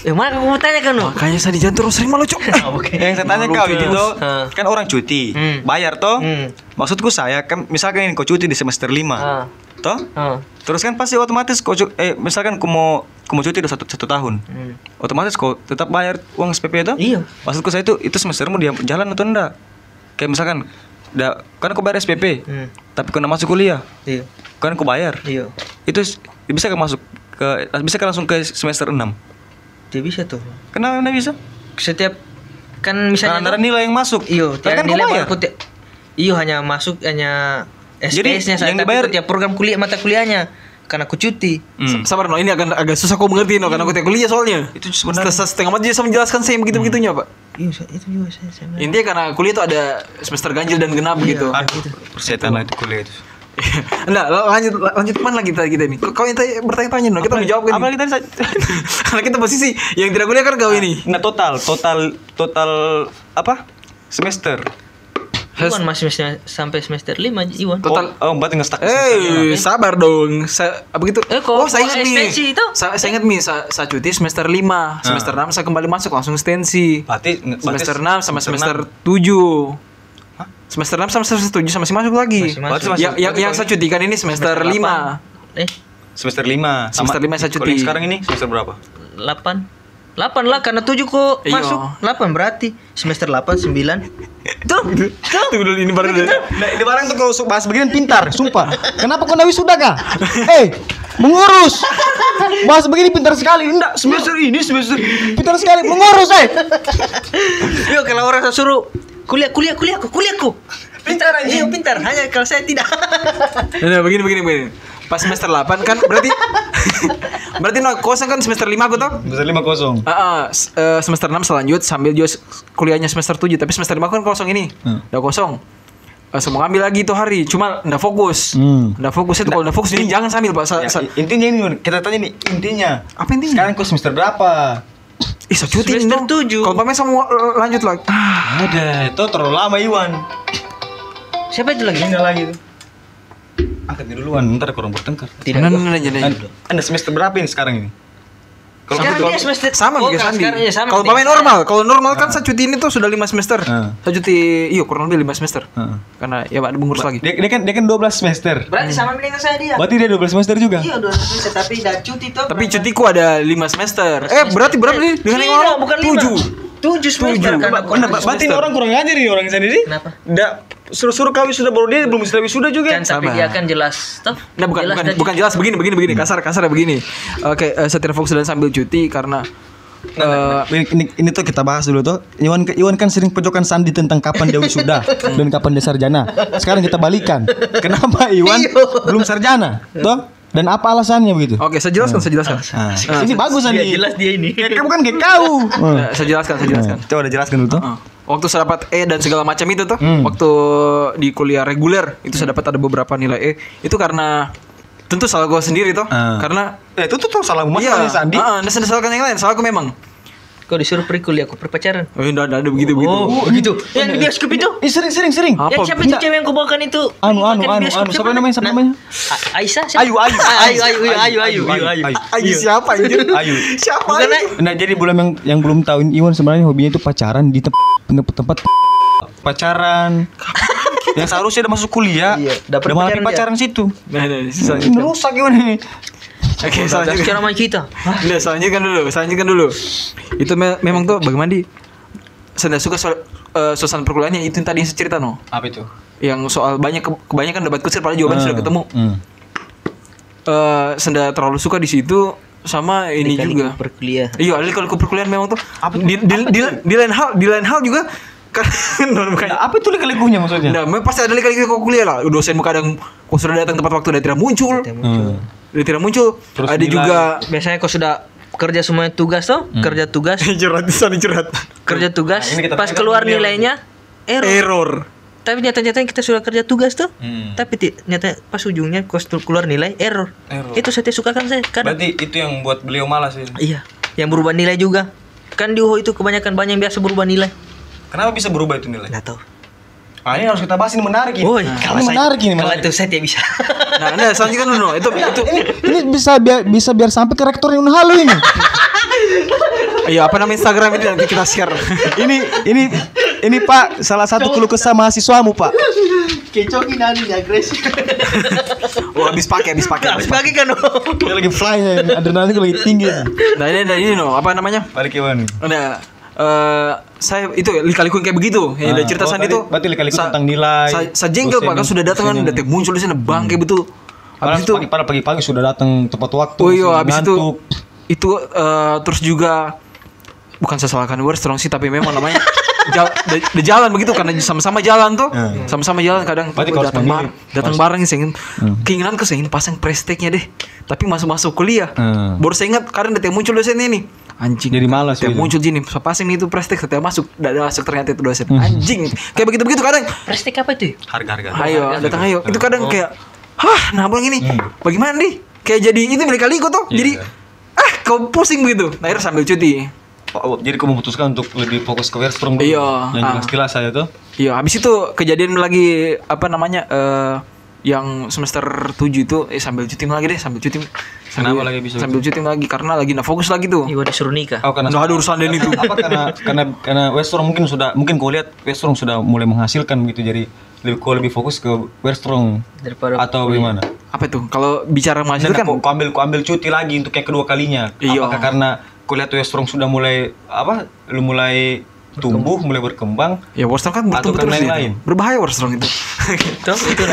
Eh, mana kamu mau tanya kan? Makanya saya di jantung terus sering malu cok. <laughs> Oh. Yang saya tanya kau itu tuh, kan orang cuti, Hmm. bayar toh. Hmm. Maksudku saya kan misalkan ini kau cuti di semester 5. Ah. Toh? Ah. Terus kan pasti otomatis kau eh misalkan kau mau kau mau cuti udah satu, satu tahun. Hmm. Otomatis kau tetap bayar uang SPP itu? Iya. Maksudku saya itu itu semestermu dia jalan atau enggak? Kayak misalkan da, kan kau bayar SPP, Hmm. tapi kau masuk kuliah, Iya. kan kau bayar. Iya. Itu bisa kan masuk ke bisa kan langsung ke semester 6. Dia bisa tuh. Kenapa enggak bisa? Setiap kan Karena misalnya ada nilai yang masuk. Iyo, Tapi tiada kan nilai baru tiap Iyo hanya masuk hanya Jadi, SPS-nya saya yang tapi dibayar- tiap program kuliah mata kuliahnya karena aku cuti. Hmm. Sabar no, ini agak agak susah kau mengerti no karena aku tiap kuliah soalnya. Itu sebenarnya- Setelah setengah mati dia bisa menjelaskan saya begitu begitunya pak. Iya, saya- itu juga saya saya. Intinya karena kuliah itu ada semester ganjil dan genap gitu. Aduh, persetan lah itu kuliah itu. <laughs> Enggak, lanjut lanjut mana lagi kita kita ini? Kau yang tanya bertanya-tanya no, kita mau jawab kan? Apa saya- Karena kita posisi yang tidak kuliah kan kau ini. Nah, total, total, total apa? Semester. Iwan masih semester- sampai semester 5 Iwan. Total- Oh, oh berarti ngestak. Eh, sabar dong. Saya apa gitu? Eh, kok- oh, saya ingat nih. itu? Saya, saya ingat nih, saya, saya cuti semester 5, semester 6 saya kembali masuk langsung ekstensi. Berarti Semester 6 sama semester enam. 7. Semester 6 sama semester 7 sama masih masuk lagi. Masih masuk. Masih- Yang yang, saya cutikan ini semester, 5. Eh, semester 5. Semester lima saya Kalau cuti. sekarang ini semester berapa? 8 8 lah karena 7 kok Iya. masuk 8 berarti semester 8 9 tuh Tunggu dulu ini baru dulu. Nah, ini barang tuh kalau bahas begini pintar, sumpah. Kenapa kau nawi sudah kah? <laughs> Eh, mengurus. Bahas begini pintar sekali. Enggak, semester ini semester <laughs> pintar sekali mengurus, eh. Yo kalau orang saya suruh kuliah kuliah kuliah ku kuliah ku pintar aja iya pintar hanya kalau saya tidak <laughs> Nah, nah, begini begini begini. Pas semester 8 kan berarti <laughs> berarti no kosong kan semester 5 aku tuh. Semester 5 kosong. S- eh, semester 6 selanjut sambil juga kuliahnya semester 7 tapi semester 5 kan kosong ini. Hmm. Udah kosong. Eh, semua ngambil lagi itu hari, cuma nggak fokus. Hmm. Nggak fokus itu kalau nggak fokus ini jangan sambil Pak. Sa- Ya, sa- intinya ini kita tanya nih intinya. apa intinya? Sekarang kau semester berapa? Ih, cuti ini Semester dong. tujuh. Kalau pemain sama eh, lanjut lagi. Ah, Ada, itu terlalu lama Iwan. siapa itu lagi Tinggal lagi tuh. Angkat duluan, ntar kurang bertengkar. tidak nah, nah, nah, nah, nah. Anda, anda semester berapa ini sekarang ini? Kalau sekarang dia semester sama oh, juga Sandi. ya Kalau pemain normal, kalau normal kan saya cuti ini tuh sudah 5 semester. Ah. Saya cuti iya kurang lebih 5 semester. Heeh. Karena ya ada mengurus lagi. Dia, dia kan dia kan 12 semester. berarti sama dengan saya dia Berarti dia 12 semester juga. iya dua semester tapi udah cuti tuh Tapi cutiku ada 5 semester. Eh, berarti berapa nih dengan yang Tidak, orang? bukan lima. 7. Tujuh semester Tujuh. karena Ba- aku- ba- Berarti ini orang kurang ajar nih orang sendiri. Kenapa? Nggak suruh-suruh kawin sudah baru dia belum bisa wisuda juga. kan tapi dia kan jelas toh Nah, bukan jelas bukan, bukan jelas begini begini begini kasar kasar begini. Oke, eh, saya tidak fokus dan sambil cuti karena eh, ini, ini, ini tuh kita bahas dulu tuh. Iwan Iwan kan sering pojokan Sandi tentang kapan dia wisuda <laughs> dan kapan dia sarjana. Sekarang kita balikan. <laughs> Kenapa Iwan belum sarjana? Toh? Dan apa alasannya begitu? Oke, saya jelaskan, saya jelaskan. Nah, ini bagus Dia Andi. jelas dia ini. Kayak kamu kan kayak kau. <laughs> Ya, saya jelaskan, saya jelaskan. Coba udah jelaskan dulu tuh. Heeh. Waktu saya dapat E dan segala macam itu tuh, Hmm. waktu di kuliah reguler itu saya dapat ada beberapa nilai E. Itu karena tentu salah gue sendiri tuh, Ah. karena Eh, itu tuh, tuh salah mas iya, Sandi. Heeh, ada salahkan yang lain, salahku memang. Kau disuruh pergi kuliah, aku perpacaran. Oh, enggak ada begitu begitu. Oh, begitu. Yang di bioskop itu. Ih, sering sering sering. Apa? Yang siapa itu Enggak. cewek yang kau bawakan itu? Anu, anu, anu, anu. Siapa siapa? namanya? Siapa Nah, namanya? Aisyah. siapa? Ayu, Ayu. Ayu, Ayu, Ayu, Ayu, Ayu, Ayu, Ayu. Ayu siapa anjir? Ayu. Siapa? Bukan. Nah, jadi belum yang yang belum tahu Iwan sebenarnya hobinya itu pacaran di tempat tempat pacaran. <laughs> yang seharusnya udah masuk kuliah, Iya, dapat udah malah pacaran pacaran, situ. Nah, nah, sisa- Ini rusak gimana ini? Oke, Udah selanjutnya. sekarang main kita. Udah, selanjutkan dulu, selanjutkan dulu. Itu me- memang tuh bagaimana di saya suka soal eh, suasana perkuliahannya itu yang tadi yang saya cerita no. Apa itu? Yang soal banyak ke- kebanyakan debat kusir padahal jawaban sudah ketemu. Hmm. Eh, saya nggak terlalu suka di situ sama ini Kali juga. Perkuliah. Iya, kalau perkuliahan memang tuh di, di, di, di lain hal di lain hal juga kan <laughs> Nah, apa itu lika-likunya maksudnya? Nah, memang pasti ada kali kali kau kuliah lah. Dosen kadang kau sudah datang tepat waktu dan tidak muncul. Hmm. Dia tidak muncul. Terus ada nilai. juga Biasanya kau sudah kerja semuanya tugas tuh, kerja tugas, <laughs> curhat sana curhat. kerja tugas. Nah, Pas keluar beliau. nilainya error. Error. Tapi nyata-nyata kita sudah kerja tugas tuh. Hmm. Tapi nyata pas ujungnya kos keluar nilai error. Error. Itu saya tidak suka kan saya. Kadang. Berarti itu yang buat beliau malas ini. Iya, yang berubah nilai juga. Kan di UHO itu kebanyakan banyak yang biasa berubah nilai. Kenapa bisa berubah itu nilai? Nggak tahu. Ah, ini harus kita bahas ini menarik ini. Woi, Ini kalau menarik ini, kalau itu saya tidak bisa. Nah, nah selanjutnya dulu. <laughs> Itu itu Ini ini bisa biar bisa biar sampai ke rektor yang halu ini. <laughs> Iya, apa nama Instagram ini nanti kita share. <laughs> ini ini ini Pak salah satu keluh kesah mahasiswamu Pak. Kecokin hari agresif. Oh, habis pakai, habis pakai. Habis pagi kan. Dia lagi fly ya, adrenalin lagi tinggi. Nah, ini nah, ini no, apa namanya? Balik Iwan. Nah, eh saya itu lika-liku kayak begitu. Yang Ah, ada cerita oh, Sandi itu. berarti lika-liku sa- tentang nilai, Saya sa jengkel Pak kan sudah datang kan, udah muncul di sana bangke betul. Padahal Habis itu padahal pagi-pagi sudah datang tepat waktu. Oh iya, habis itu itu eh, terus juga bukan saya salahkan word strong sih tapi memang namanya <laughs> jal- de- de jalan begitu karena sama-sama jalan tuh Hmm. sama-sama jalan kadang datang bareng datang bareng saya ingin keinginan ke ingin pasang presteknya deh tapi masuk masuk kuliah Hmm. baru saya ingat karena dia muncul dosen ini anjing. Jadi malas Setiap gitu. muncul gini saya pasang itu prestek setiap masuk tidak masuk ternyata itu dosen. Anjing. Kayak begitu begitu kadang. Prestik apa itu? Harga-harga. ayo datang ayo. Itu kadang kayak hah nah bang ini bagaimana nih? Kayak jadi itu mereka liku tuh. Jadi ah kau pusing begitu. Nah, akhirnya sambil cuti. Oh, jadi kau memutuskan untuk lebih fokus ke Westrom. Iya, Yang ah. jelas-jelas saya tuh. iya habis itu kejadian lagi apa namanya eh yang semester 7 itu eh sambil cuti lagi deh sambil cuti sambil, Kenapa lagi bisa sambil cuti lagi karena lagi nggak fokus lagi tuh Iwa disuruh nikah. Oh, karena nggak ada urusan dan itu apa karena karena karena Westrom mungkin sudah mungkin kau lihat Westrom sudah mulai menghasilkan begitu jadi lebih kau lebih fokus ke Westrom Daripada atau bagaimana? apa itu kalau bicara Kan menghasilkan kau, kau ambil kau ambil cuti lagi untuk yang kedua kalinya. Iya. Apakah karena kau lihat Westrom sudah mulai apa? Lu mulai tumbuh, mulai berkembang. ya Warstrong kan bertumbuh terus dia. lain? berbahaya Warstrong itu itu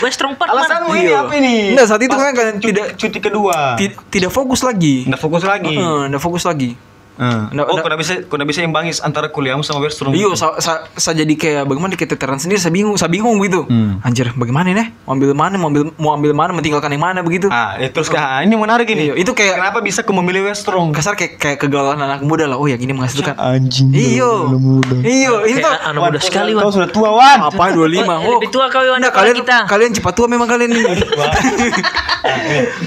Westrom Park mana? Alasanmu ini apa ini? Nggak, saat itu Pas kan kan cuti, tidak cuti kedua. ti- tidak fokus lagi Nggak fokus lagi. Heeh, nggak fokus lagi Hmm. Nggak- oh, nggak bisa kau nggak bisa imbangi antara kuliahmu sama Westrom. Iya, saya sa, sa jadi kayak bagaimana di keteteran sendiri, saya bingung, saya bingung gitu. Hmm. Anjir, bagaimana nih? Mau ambil mana, mau ambil mau ambil mana, mentinggalkan yang mana begitu. Ah, itu terus ah, ini menarik ini. Iya, itu kayak Kenapa bisa kau memilih Westrom? kasar kayak kayak kegalauan anak muda lah. Oh, yang ini menghasilkan. Anjing. Iyo. Iyo, ini tuh anak muda sekali, Wan. Kau sudah tua Wan. apa 25. Oh, lebih tua kau, Nggak, daripada kalian kita. kalian cepat tua memang kalian nih. <laughs>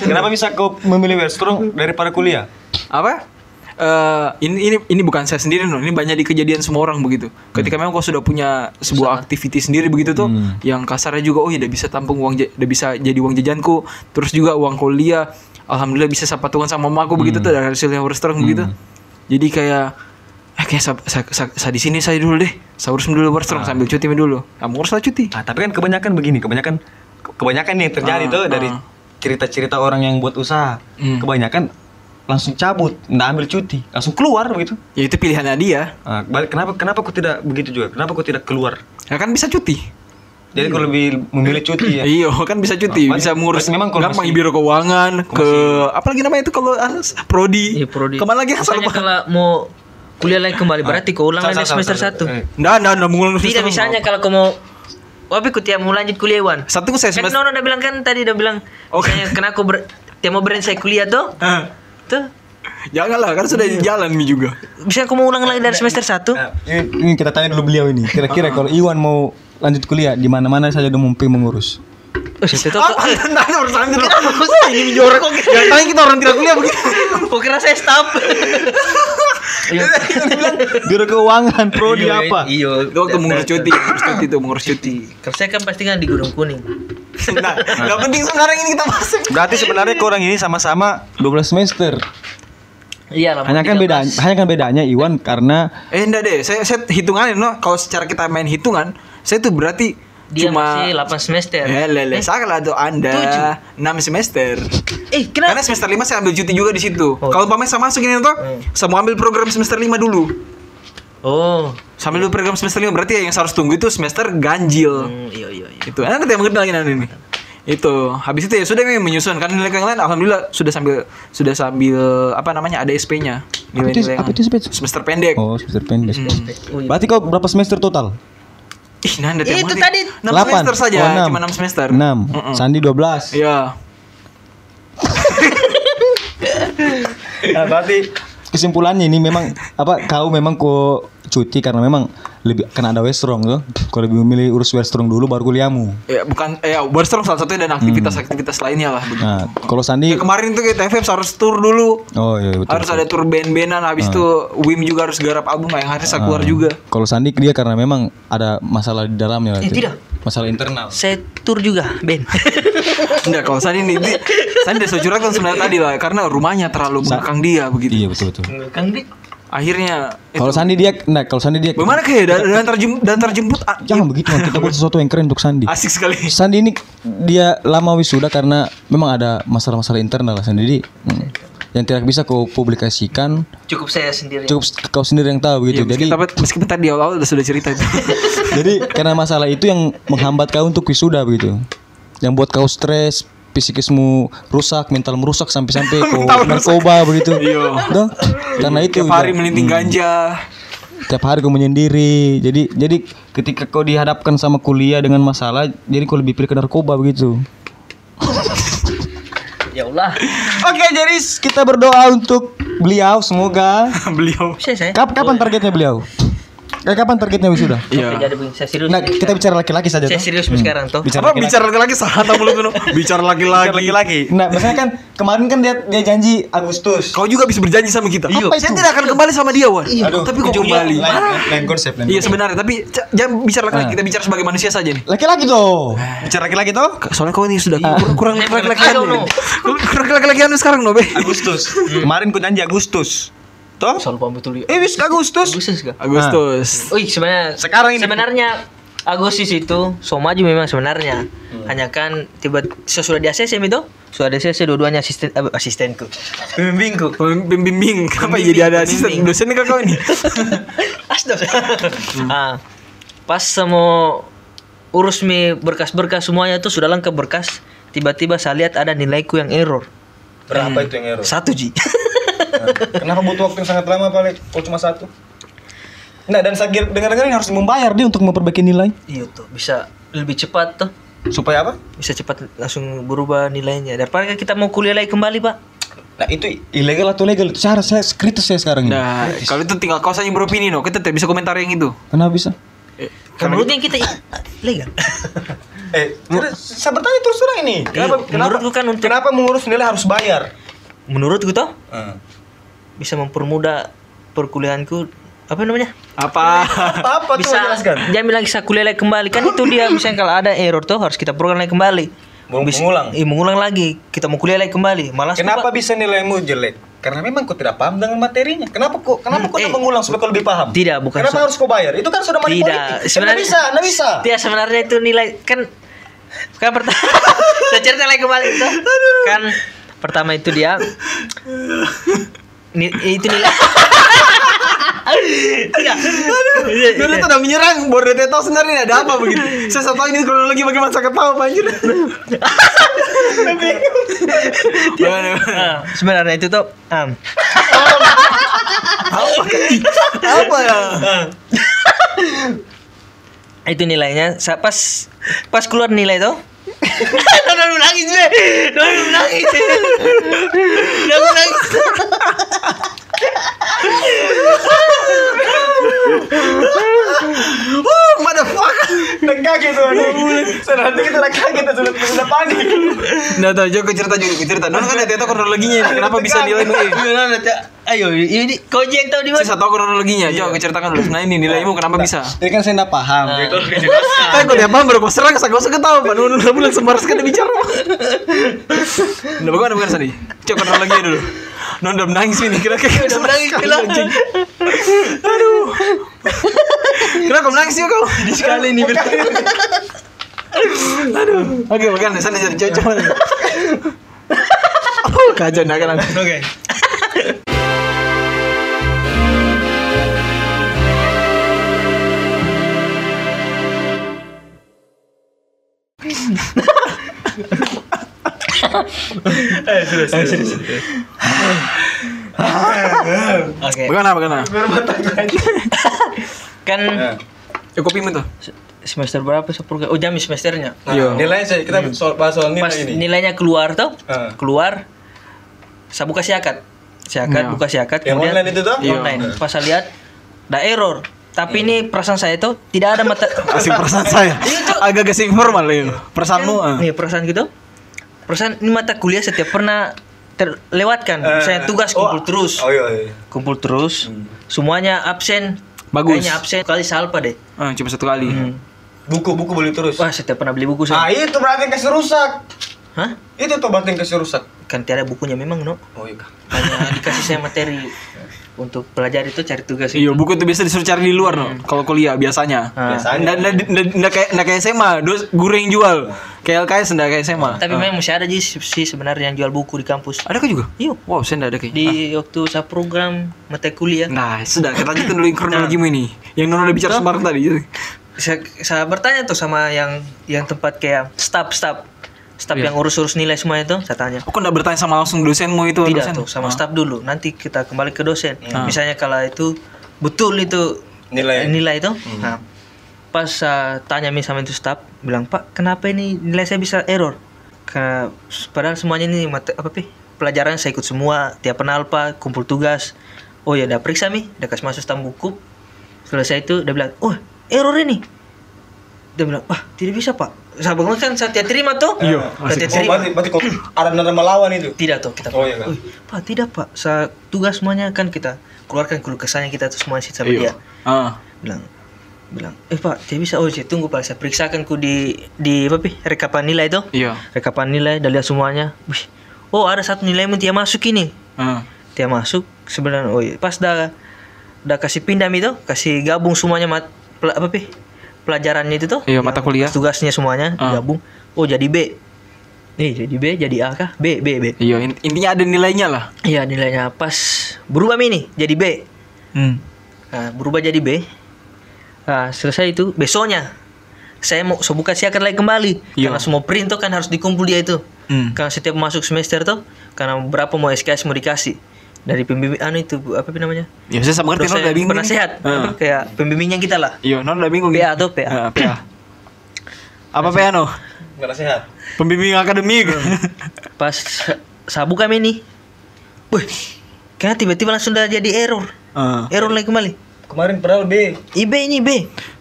Kenapa bisa kau memilih Westrom daripada kuliah? apa? Eh, ini ini ini bukan saya sendiri loh. Ini banyak di kejadian semua orang begitu. Ketika memang kau sudah punya sebuah aktiviti sendiri begitu tuh, yang kasarnya juga oh ya udah bisa tampung uang, udah bisa jadi uang jajanku, terus juga uang kuliah, alhamdulillah bisa saya patungan sama mamaku begitu tuh dari hasilnya restoran begitu. Jadi kayak eh kayak saya, saya, saya, saya di sini saya dulu deh, saya urus dulu restoran sambil cuti dulu. Kamu urus lah cuti. Ah, tapi kan kebanyakan begini, kebanyakan kebanyakan nih yang terjadi Ah, tuh dari ah. cerita-cerita orang yang buat usaha. Hmm. Kebanyakan langsung cabut, nggak ambil cuti, langsung keluar begitu. Ya itu pilihannya dia. Ah, balik- kenapa kenapa kau tidak begitu juga? Kenapa kau tidak keluar? Ya kan bisa cuti. Jadi kau lebih memilih cuti ya. <clears throat> Iya kan bisa cuti, Ah, bisa berarti memang kalau gampang masih- biro keuangan ke apa lagi namanya itu kalau anu prodi. Iya, prodi. Ke mana lagi asal lupa. kalau mau kuliah lagi kembali berarti kau ulang lagi semester salah. satu. Eh, Nggak, nggak, nggak mengulang Tidak misalnya kalau kau mau Tapi ku tiap mau lanjut kuliah Wan. Satu saya Kan semester. Nono udah bilang kan tadi udah bilang. Oke. Kena aku ber, tiap mau berhenti saya kuliah tuh. Ah, Tuh. Janganlah kan sudah jalan mi juga. Bisa aku mau ulang lagi dari semester 1 Nah, ini, ini kita tanya dulu beliau ini. Kira-kira kalau Iwan mau lanjut kuliah di mana-mana saja udah mumpi mengurus. Oh, situ tuh. <laughs> Apa? Tanya urusan dulu. Ini menjorok. Yang tanya kita orang tidak kuliah begitu. <laughs> Kok kira saya staff? <laughs> Iya. Biro keuangan, prodi apa? Iya. Itu waktu mengurus cuti, mengurus cuti itu mengurus cuti. Kerja kan pasti kan di Gunung Kuning. Nah, nggak penting sekarang ini kita bahas. Berarti sebenarnya korang ini sama-sama 12 semester. Iya lah. Hanya kan beda hanya kan bedanya Iwan karena Eh enggak deh, saya saya hitungannya no, kalau secara kita main hitungan, saya tuh berarti Dia cuma masih 8 semester. Eh, lele, salah tuh Anda 6 semester. Eh, kenapa? Karena semester 5 saya ambil cuti juga di situ. Oh. Kalau pamer saya masuk ini tuh, saya mau ambil program semester 5 dulu. Oh. Sambil dulu program semester 5 berarti yang saya harus tunggu itu semester ganjil. Hmm, iya iya iya. Itu. Enak yang mengenal lagi nanti nih. Itu. Habis itu ya sudah memang menyusun kan nilai yang lain alhamdulillah sudah sambil sudah sambil apa namanya ada SP-nya. Apa itu- apa yang- itu semester pendek. oh semester pendek. Oh, iya. Berarti kau berapa semester total? Ih, nanda Itu tadi 6 semester saja, Oh, enam. cuma 6 semester. 6. Mm-mm. Sandi 12. Iya. <laughs> Nah, berarti kesimpulannya ini memang apa kau memang kau cuti karena memang lebih karena ada Westrong tuh. Kau lebih memilih urus Westrong dulu baru kuliahmu. Ya bukan eh ya Barstrong salah satunya dan aktivitas-aktivitas lainnya lah begitu. Nah, kalau Sandi Ya, kemarin tuh kita TFF harus tour dulu. Oh iya betul. harus ada tour band-bandan habis itu Wim juga harus garap album yang harus saya keluar juga. Kalau Sandi dia karena memang ada masalah di dalamnya lah Eh, itu. tidak. Masalah internal. Saya tur juga, Ben. <laughs> Enggak kalau Sandi ini di- Sandi saya curhatkan sebenarnya tadi lah karena rumahnya terlalu belakang dia begitu. Iya betul betul. Kang Dik. Akhirnya Kalau Sandi dia nah kalau Sandi dia bagaimana kayak dan dan terjemput dan terjemput ah, jangan begitu Man. kita buat <laughs> sesuatu yang keren untuk Sandi. asik sekali. Sandi ini dia lama wisuda karena memang ada masalah-masalah internal lah Sandi. Jadi, hmm, yang tidak bisa kau publikasikan Cukup saya sendiri. cukup kau sendiri yang tahu gitu. Iya, Jadi meskipun, meskipun tadi awal-awal udah sudah cerita itu. <laughs> jadi karena masalah itu yang menghambat kau untuk wisuda begitu. Yang buat kau stres, psikismu rusak, mentalmu rusak sampai-sampai <laughs> kau narkoba begitu. Iya. Karena itu Tiap hari melinting ganja. tiap hari kau menyendiri. Jadi jadi ketika kau dihadapkan sama kuliah dengan masalah, jadi kau lebih pilih ke narkoba begitu. <laughs> Ya Allah. Oke, jadi kita berdoa untuk beliau semoga <laughs> Beliau. Saya? Kap- kapan targetnya beliau? Eh, kapan targetnya wisuda? Iya. Serius. Nah, kita bicara laki-laki saja saya serius sekarang tuh. Bicara Apa bicara laki-laki salah mulut lu. <laughs> Bicara laki-laki. laki-laki. Nah, biasanya kan kemarin kan dia dia janji Agustus. Kau juga bisa berjanji sama kita. Iya. Saya tidak akan kembali sama dia, Wan. Tapi kok kembali? lain konsep lain. Iya sebenarnya, tapi jangan bicara laki-laki, Ah. kita bicara sebagai manusia saja nih. Laki-laki tuh. Bicara laki-laki tuh. Soalnya kau ini sudah kur- kurang laki-laki. Kurang laki-laki anu sekarang, no, Be. Agustus. Kemarin ku janji Agustus. Toh? Soal paham betul ya. Eh, wis Agustus. Agustus kah? Agustus. Wih, sebenarnya Sekarang ini- sebenarnya Agustus itu so maju memang sebenarnya. Hanya kan tiba sesudah di ACC itu, sudah di ACC dua-duanya asisten eh, asistenku. <laughs> Pembimbingku. Pembimbing, kenapa jadi ada asisten dosen kan kau ini? <laughs> Asdos. ah, pas semua urus mi berkas-berkas semuanya tuh sudah lengkap berkas. Tiba-tiba saya lihat ada nilaiku yang error. Berapa itu yang error? Satu ji. <laughs> Kenapa butuh waktu yang sangat lama paling? Kok cuma satu? Nah, dan saya dengar-dengar ini harus membayar dia untuk memperbaiki nilai. iya tuh bisa lebih cepat tuh. Supaya apa? Bisa cepat langsung berubah nilainya. Daripada kita mau kuliah lagi kembali, Pak. Nah, itu ilegal atau legal? Itu cara saya kritis saya sekarang ini. Nah, kalau itu tinggal kau saja yang beropini, no. Kita tidak bisa komentar yang itu. Kenapa bisa? Menurutnya kita legal. <laughs> Eh, saya bertanya terus terang ini. Kenapa- Iya, menurutku kan untuk- kenapa mengurus nilai harus bayar? Menurutku tuh Hmm. Bisa mempermudah perkuliahanku apa namanya? Apa? Apa bisa jangan bilang bisa kuliah lagi kembali kan itu dia <laughs> misalnya kalau ada error tuh harus kita program lagi kembali. Mau Bisa- mengulang? Iya, mengulang lagi. Kita mau kuliah lagi kembali. Malas Kenapa bisa nilaimu jelek? Karena memang kau tidak paham dengan materinya. Kenapa kok? Kenapa Hmm, kau eh. tidak mengulang supaya kau lebih paham? Tidak, bukan Kenapa so- harus kau bayar? Itu kan sudah money Tidak, politik. sebenarnya bisa, bisa. Tidak sebenarnya itu nilai kan kan pertama <laughs> saya cerita lagi kembali itu kan pertama itu dia <laughs> ni, itu nilai <laughs> Tidak. Dulu tuh udah menyerang, dia tahu sebenarnya ada apa begitu. Saya satu ini kronologi bagaimana saya ketawa anjir. Bagaimana? Ah, sebenarnya itu tuh um, Apa ya? itu nilainya pas pas keluar nilai tuh Nona menangis be Nona menangis Nona menangis Oh, motherfucker. Udah kaget tuh. Sudah nanti kita udah kaget tuh, sudah sudah panik. Nah, tuh, Joko cerita juga, cerita. Nona kan ada tahu kronologinya. Kenapa bisa nilai ini? Nona. Ayo ini kau yang tahu di mana Saya tahu kronologinya. Coba ceritakan dulu. Nah, ini nilaimu kenapa bisa? Ini kan saya enggak paham. Gitu. Kan kau dia paham baru kau serang, saya usah ketawa, Pak. Nona udah bilang sembar sekali bicara. Nah, bagaimana bagaimana tadi? Coba kronologinya dulu. <laughs> Nona udah menangis ini. Kira-kira Udah menangis bilang Aduh. Kenapa kau menangis sih kau? Di sekali nih. Aduh. Oke, bagaimana? Sana jadi <laughs> coba. Oh, kacau nak kan. Oke <laughs> <laughs> <laughs> Oke Bagaimana bagaimana? <laughs> Kan Ya kopi tuh. semester berapa sepuluh Oh jam semesternya Iya. Nilainya saya kita soal bahas soal nilai Pas ini. nilainya keluar tuh Ah. Keluar Saya buka siakat Siakat Iya. buka siakat Yang online itu tuh? Iya, online Pas saya lihat Ada error Tapi ini perasaan saya tuh Tidak ada mata Asing perasaan saya. Agak agak informal ya. Perasaanmu. ah. Nih perasaan gitu. Perasaan ini mata kuliah setiap pernah terlewatkan. Misalnya tugas oh, kumpul terus. Oh iya iya. Kumpul terus. Semuanya absen. Bagus. Kayaknya absen kali salpa deh. Ah, cuma satu kali. Hmm. Buku buku beli terus. Wah, setiap pernah beli buku Ah saya. itu berarti kasih rusak. Hah? Itu tuh berarti yang kasih rusak. Kan tiada bukunya memang, no. Oh iya. Kak. Hanya dikasih saya materi <laughs> untuk pelajari itu cari tugas Iya, buku itu biasa disuruh cari di luar no. Kalau kuliah biasanya. Ah. Biasanya. Nggak kayak nggak kayak SMA, dus guru yang jual. Kayak LKS nggak kayak SMA. Tapi memang masih ada sih sih sebenarnya yang jual buku di kampus. Ada kah juga? Iya. Wow, saya nggak ada kayak. Di waktu saya program mata kuliah. Nah, sudah kita lanjutin dulu <laughs> kronologimu ini. Yang Nono udah bicara sembarang tadi. saya, saya bertanya tuh sama yang yang tempat kayak staff staff staff Iya. yang urus-urus nilai semua itu saya tanya Kok nggak bertanya sama langsung dosenmu itu? tidak dosen? tuh sama Ah. staff dulu nanti kita kembali ke dosen Ah. misalnya kalau itu betul itu Nilai. nilai itu nah, pas saya tanya mi sama itu staff bilang pak kenapa ini nilai saya bisa error Karena padahal semuanya ini mata, apa pi pelajaran saya ikut semua tiap penalpa kumpul tugas oh ya udah periksa mi udah kasih masuk stam buku selesai itu dia bilang oh error ini dia bilang wah tidak bisa pak. Saya bangun kan saya tidak terima tuh. Iya, saya tidak Oh, terima. berarti berarti kok ada nada melawan itu. tidak tuh kita Oh, iya, kan? "Wih, pak tidak pak. Saya tugas semuanya kan kita keluarkan keluh kesahnya kita tuh semua sih sama Iya. dia. Ah. bilang bilang eh pak tidak bisa. Oh saya tunggu pak. Saya periksakan ku di di apa pi? Rekapan nilai itu Iya. rekapan nilai dan lihat semuanya. Wih, oh ada satu nilai yang tidak masuk ini. Ah. tidak masuk sebenarnya oh iya. Pas dah dah kasih pindah itu kasih gabung semuanya mat. Apa pi pelajarannya itu tuh Iya, mata kuliah. tugasnya semuanya Ah. gabung oh jadi B nih jadi B jadi A kah B B B Iya, in- intinya ada nilainya lah. iya nilainya pas berubah mi nih jadi B Hmm. nah, berubah jadi B nah, selesai itu besoknya saya mau so buka siakan lagi kembali Iya. karena semua print tuh kan harus dikumpul dia itu Hmm. karena setiap masuk semester tuh karena berapa mau SKS mau dikasih dari pembimbing anu itu apa namanya Ya saya sama ngerti Nono udah bingung. penasehat Ah. kayak pembimbingnya kita lah Iya, Nono udah bingung. PA tuh PA Ah, PA. Apa PA no? Nggak sehat. Pembimbing akademik. pas saya buka ini wih karena tiba-tiba langsung udah jadi error Ah. error lagi kembali Kemarin padahal B. IB ini B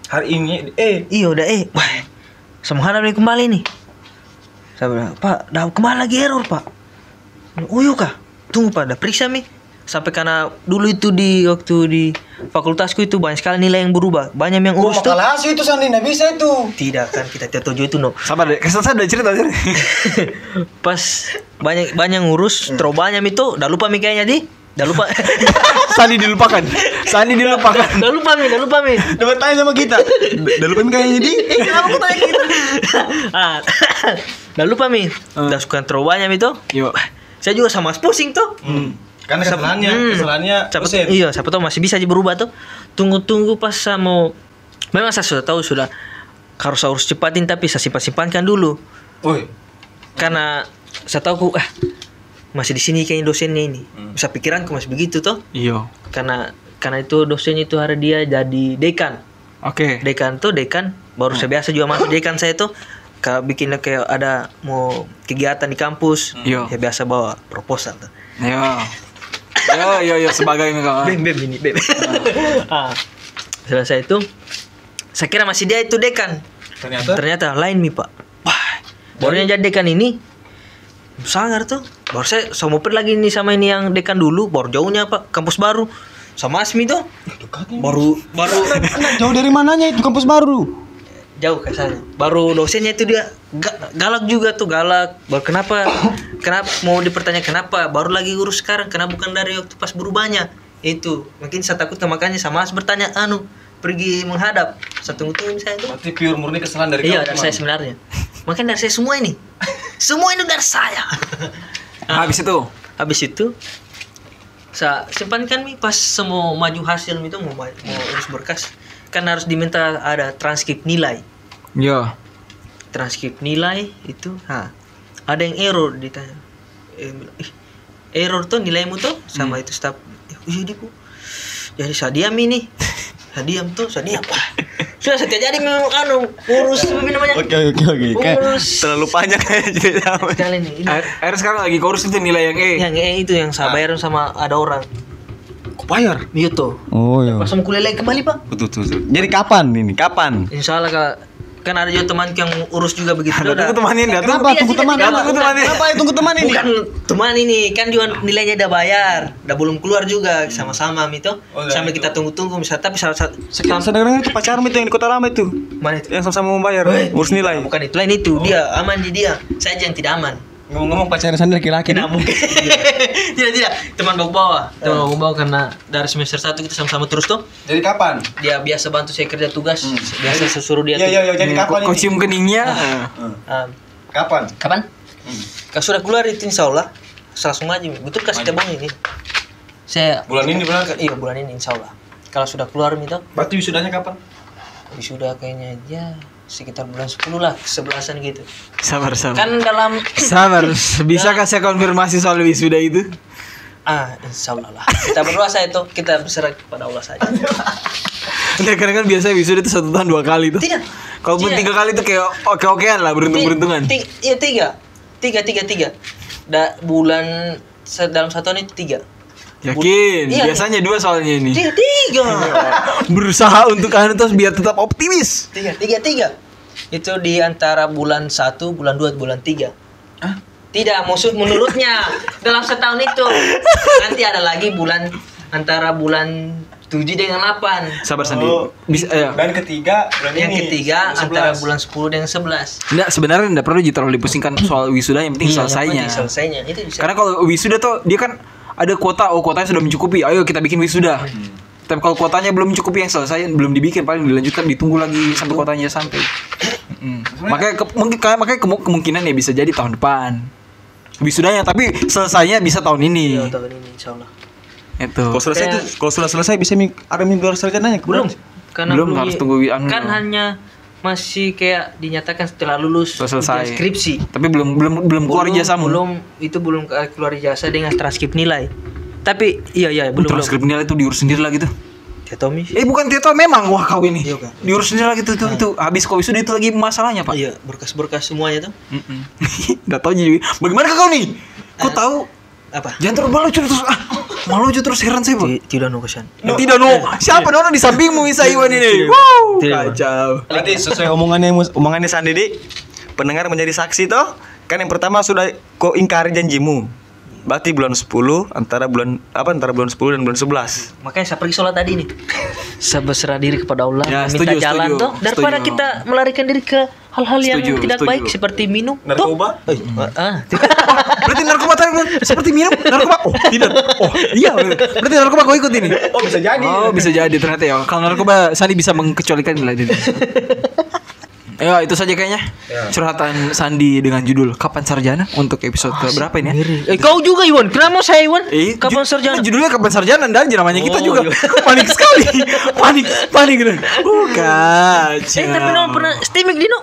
Hari ini E. iya udah E wah semuanya lagi kembali nih saya bilang pak dah kembali lagi error pak oh iya kah tunggu pak. Dah periksa mi. Sampai karena dulu itu di waktu di fakultasku itu banyak sekali nilai yang berubah. Banyak yang urus tuh. makalah itu Sandi. Nggak bisa itu. tidak kan kita tidak tujuh itu no Sabar deh, kesel saya udah cerita tadi. <laughs> pas banyak banyak ngurus terlalu banyak itu udah lupa mi kayaknya di. Udah lupa. <laughs> Sandi dilupakan. Sandi dilupakan. udah lupa mi. Udah lupa mi. Dapat tanya sama kita. Udah lupa kayaknya di. Eh, kenapa kau tanya gitu? <laughs> ah. Udah lupa mi. Udah suka terlalu banyak itu Yo. Saya juga sama pusing tuh. Hmm. Karena kesalahannya, Hmm. kesalahannya siapa, iya siapa tahu masih bisa aja berubah tuh. Tunggu-tunggu pas saya mau memang saya sudah tahu sudah harus harus cepatin tapi saya simpan simpankan dulu. Woi, karena saya tahu ah masih di sini kayaknya dosennya ini. Hmm. bisa pikiranku masih begitu tuh. Iya. karena karena itu dosennya itu hari dia jadi dekan. Oke. dekan tuh dekan. Baru saya biasa juga masuk <coughs> jadi kan saya tuh kayak bikin kayak ada mau kegiatan di kampus. Iya. ya biasa bawa proposal tuh. Ya. Ya, ya, ya sebagai mereka. bem bem ini bem <laughs> ah. selesai itu saya kira masih dia itu dekan. Ternyata? Ternyata lain nih pak. Wah. Baru yang jadi dekan ini sangar tuh. Baru saya sama lagi nih sama ini yang dekan dulu baru jauhnya pak kampus baru. Sama Asmi tuh. Baru baru. Jauh dari mananya itu kampus baru? Jauh kayak saya baru dosennya itu dia ga- galak juga tuh galak. Baru kenapa? Kenapa? Mau dipertanya kenapa? Baru lagi urus sekarang kenapa bukan dari waktu pas berubahnya itu. Mungkin saya takut makanya sama As bertanya anu pergi menghadap. Saya tunggu saya itu berarti pure murni kesalahan dari iya kamu, dari saya sebenarnya. Makanya dari saya semua ini. Semua ini dari saya. <laughs> Habis itu? Habis itu saya simpankan nih pas semua maju hasil itu mau mau urus berkas kan harus diminta ada transkrip nilai. Ya. transkrip nilai itu ha ada yang error ditanya. Eh, bilang, "Ih, error tuh nilaimu tuh? Sama itu staf oh, iya Diku." jadi saya diam ini. Saya diam tuh saya diam Wah, <laughs> sudah saya tidak jadi memang anu urus apa namanya. Oke oke oke. Urus. terlalu panjang kayak cerita. kali ini ini. Air, air sekarang lagi kurus itu nilai yang E. yang eh, itu yang saya bayar sama ada orang bayar? itu tuh Oh iya. pas mau kuliah lagi kembali pak Betul betul. betul. Jadi kapan ini? Kapan? Insya Allah Kak. kan ada juga teman yang urus juga begitu Ada tunggu teman ini, ada Kenapa Iya, tunggu tidak, teman? tidak, Kenapa bukan. Kenapa tunggu teman ini? Bukan teman ini kan juga nilainya udah bayar, udah belum keluar juga sama-sama itu. Oh, Sambil itu. kita tunggu-tunggu misal tapi salah satu Sekarang saya dengar itu pacarmu itu yang di kota lama itu. mana itu? Yang sama-sama membayar. Urus nilai. Bukan itu lain itu, dia aman di dia. Saya aja yang tidak aman. Ngomong-ngomong pacarnya sendiri laki-laki. Tidak mungkin. <laughs> tidak tidak, teman bawa bawa. Teman bawa bawa karena dari semester 1 kita sama-sama terus tuh. Jadi kapan? Dia biasa bantu saya kerja tugas, biasa saya suruh dia. Iya tuh. iya iya jadi Kok kapan kok ini? cium keningnya? Ah, Kapan? kapan? Kalau sudah keluar itu insya Allah langsung maju. Betul kasih cabang ini. Saya Bulan ini bulan iya bulan ini insya Allah. Kalau sudah keluar itu Berarti wisudanya kapan? sudah kayaknya ya sekitar bulan 10 lah, sebelasan gitu. Sabar, sabar. Kan dalam Sabar, bisa kasih konfirmasi soal wisuda itu? ah insya Allah lah. Kita berdoa saya itu kita berserah kepada Allah saja. Nah, karena kan biasa wisuda itu satu tahun dua kali tuh. Tidak. Kalaupun Tidak. tiga kali itu kayak oke-okean lah, beruntung-beruntungan. Ti- Iya tiga, tiga tiga tiga. Da, bulan dalam satu tahun itu tiga. Yakin, Iya, biasanya dua soalnya ini. Tiga tiga. <laughs> Berusaha untuk anu terus biar tetap optimis. tiga tiga tiga. Itu di antara bulan satu, bulan dua, bulan tiga. Tidak, maksud menurutnya <laughs> dalam setahun itu nanti ada lagi bulan antara bulan 7 dengan 8. Sabar Sandi. Oh. Bisa ya. Dan ketiga bulan Yang ini. ketiga 11. antara bulan 10 dengan 11. Enggak, sebenarnya enggak perlu terlalu dipusingkan soal wisuda, yang penting Iya, yang selesainya. penting selesainya. Itu bisa. Karena kalau wisuda tuh dia kan ada kuota, oh kuotanya sudah mencukupi, ayo kita bikin wisuda. Tapi kalau kuotanya belum mencukupi yang selesai, belum dibikin, paling dilanjutkan, ditunggu lagi sampai kuotanya sampai. Mm. Makanya ke, mungkin makanya kemu- kemungkinan ya bisa jadi tahun depan. Wisudanya tapi selesainya bisa tahun ini. Iya, tahun ini insyaallah. Itu. Kalau selesai itu, kalau sudah selesai bisa ada minggu harus sarjananya Belum. Karena Belum, harus di- tunggu anu. Kan hanya masih kayak dinyatakan setelah lulus selesai. skripsi. Tapi belum belum belum keluar Belum- ijazahmu. Belum itu belum ke- keluar ijazah dengan transkrip nilai. Tapi iya iya belum belum. Transkrip nilai itu diurus sendiri lagi tuh. Ya Tommy. Eh bukan Tito memang wah kau ini. Iya, Kak. Diurus sendiri lagi tuh, tuh, tuh. Habis kau wisuda itu lagi masalahnya, Pak. Iya, berkas-berkas semuanya tuh. Enggak <laughs> tahu jadi. Bagaimana kau nih? Kau tahu Apa? Jangan terlalu malu terus ah. Malu aja terus heran saya. Ti- Tidak no kesan. Tidak no. Siapa orang di sampingmu Isa Iwan ini? Wow, Tidak. kacau. Berarti sesuai omongannya omongannya Sandi di pendengar menjadi saksi toh. Kan yang pertama sudah kau ingkari janjimu. Berarti bulan 10 antara bulan apa antara bulan 10 dan bulan 11. Makanya saya pergi sholat tadi nih. Saya berserah diri kepada Allah, Ya, minta setuju, jalan setuju, tuh daripada setuju. kita melarikan diri ke hal-hal yang Setuju, tidak setuju. baik seperti minum. Narkoba? Tuh. Eh, ah. <laughs> Berarti narkoba tadi seperti minum narkoba. Oh, tidak. Oh, iya. Berarti narkoba kau ikut ini. Oh bisa jadi. Oh, bisa jadi ternyata ya. Kalau narkoba Sandi bisa mengkecualikan lah ini. Ya, itu saja kayaknya. Curhatan Sandi dengan judul Kapan Sarjana untuk episode ke berapa ini ya? Eh kau juga Iwan, kenapa saya Iwan? Eh, Kapan ju- sarjana? Judulnya kapan sarjana dan namanya kita Oh, juga iya. <laughs> panik sekali. panik, panik gitu. Oh, kacau. Eh tapi no pernah stimik Dino.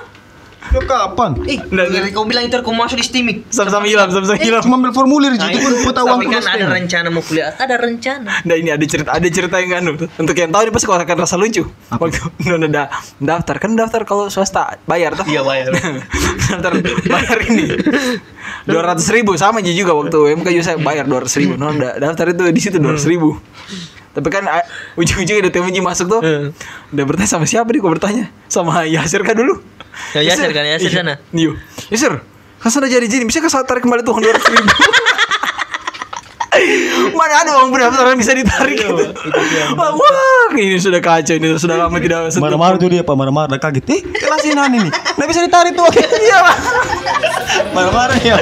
Lu kapan? Ih, dari kau bilang itu kau masuk di STIMIK. Sama-sama hilang, sama-sama hilang. Cuma ambil formulir itu pun Tapi uang kan ada rencana mau kuliah, ada rencana. Nah ini ada cerita ada cerita yang anu tuh. Untuk yang tahu ini pasti kau akan rasa lucu. Waktu <laughs> udah ada daftar kan daftar kalau swasta bayar tuh. Iya, bayar. <laughs> daftar bayar ini. Dua ratus ribu sama aja juga waktu MK juga saya bayar dua ratus ribu. No, da- daftar itu di situ dua ratus ribu. Tapi kan a- ujung-ujungnya ada temuji masuk tuh. Hmm. Udah bertanya sama siapa nih kok bertanya? Sama Yasir kan dulu. Ya, Yasir kan, Yasir Iya. sana. Iya. Yasir, kan sudah jadi jadi, bisa saya tarik kembali tuh dua ratus ribu. <laughs> Mana ada uang pendaftaran bisa ditarik gitu. Wah, wah, ini sudah kacau ini sudah lama <laughs> tidak sentuh. Marah-marah tuh dia pak, marah-marah udah kaget. Eh, kelasin ini. Nggak bisa ditarik tuh. <laughs> Iya, Pak. Marah-marah ya.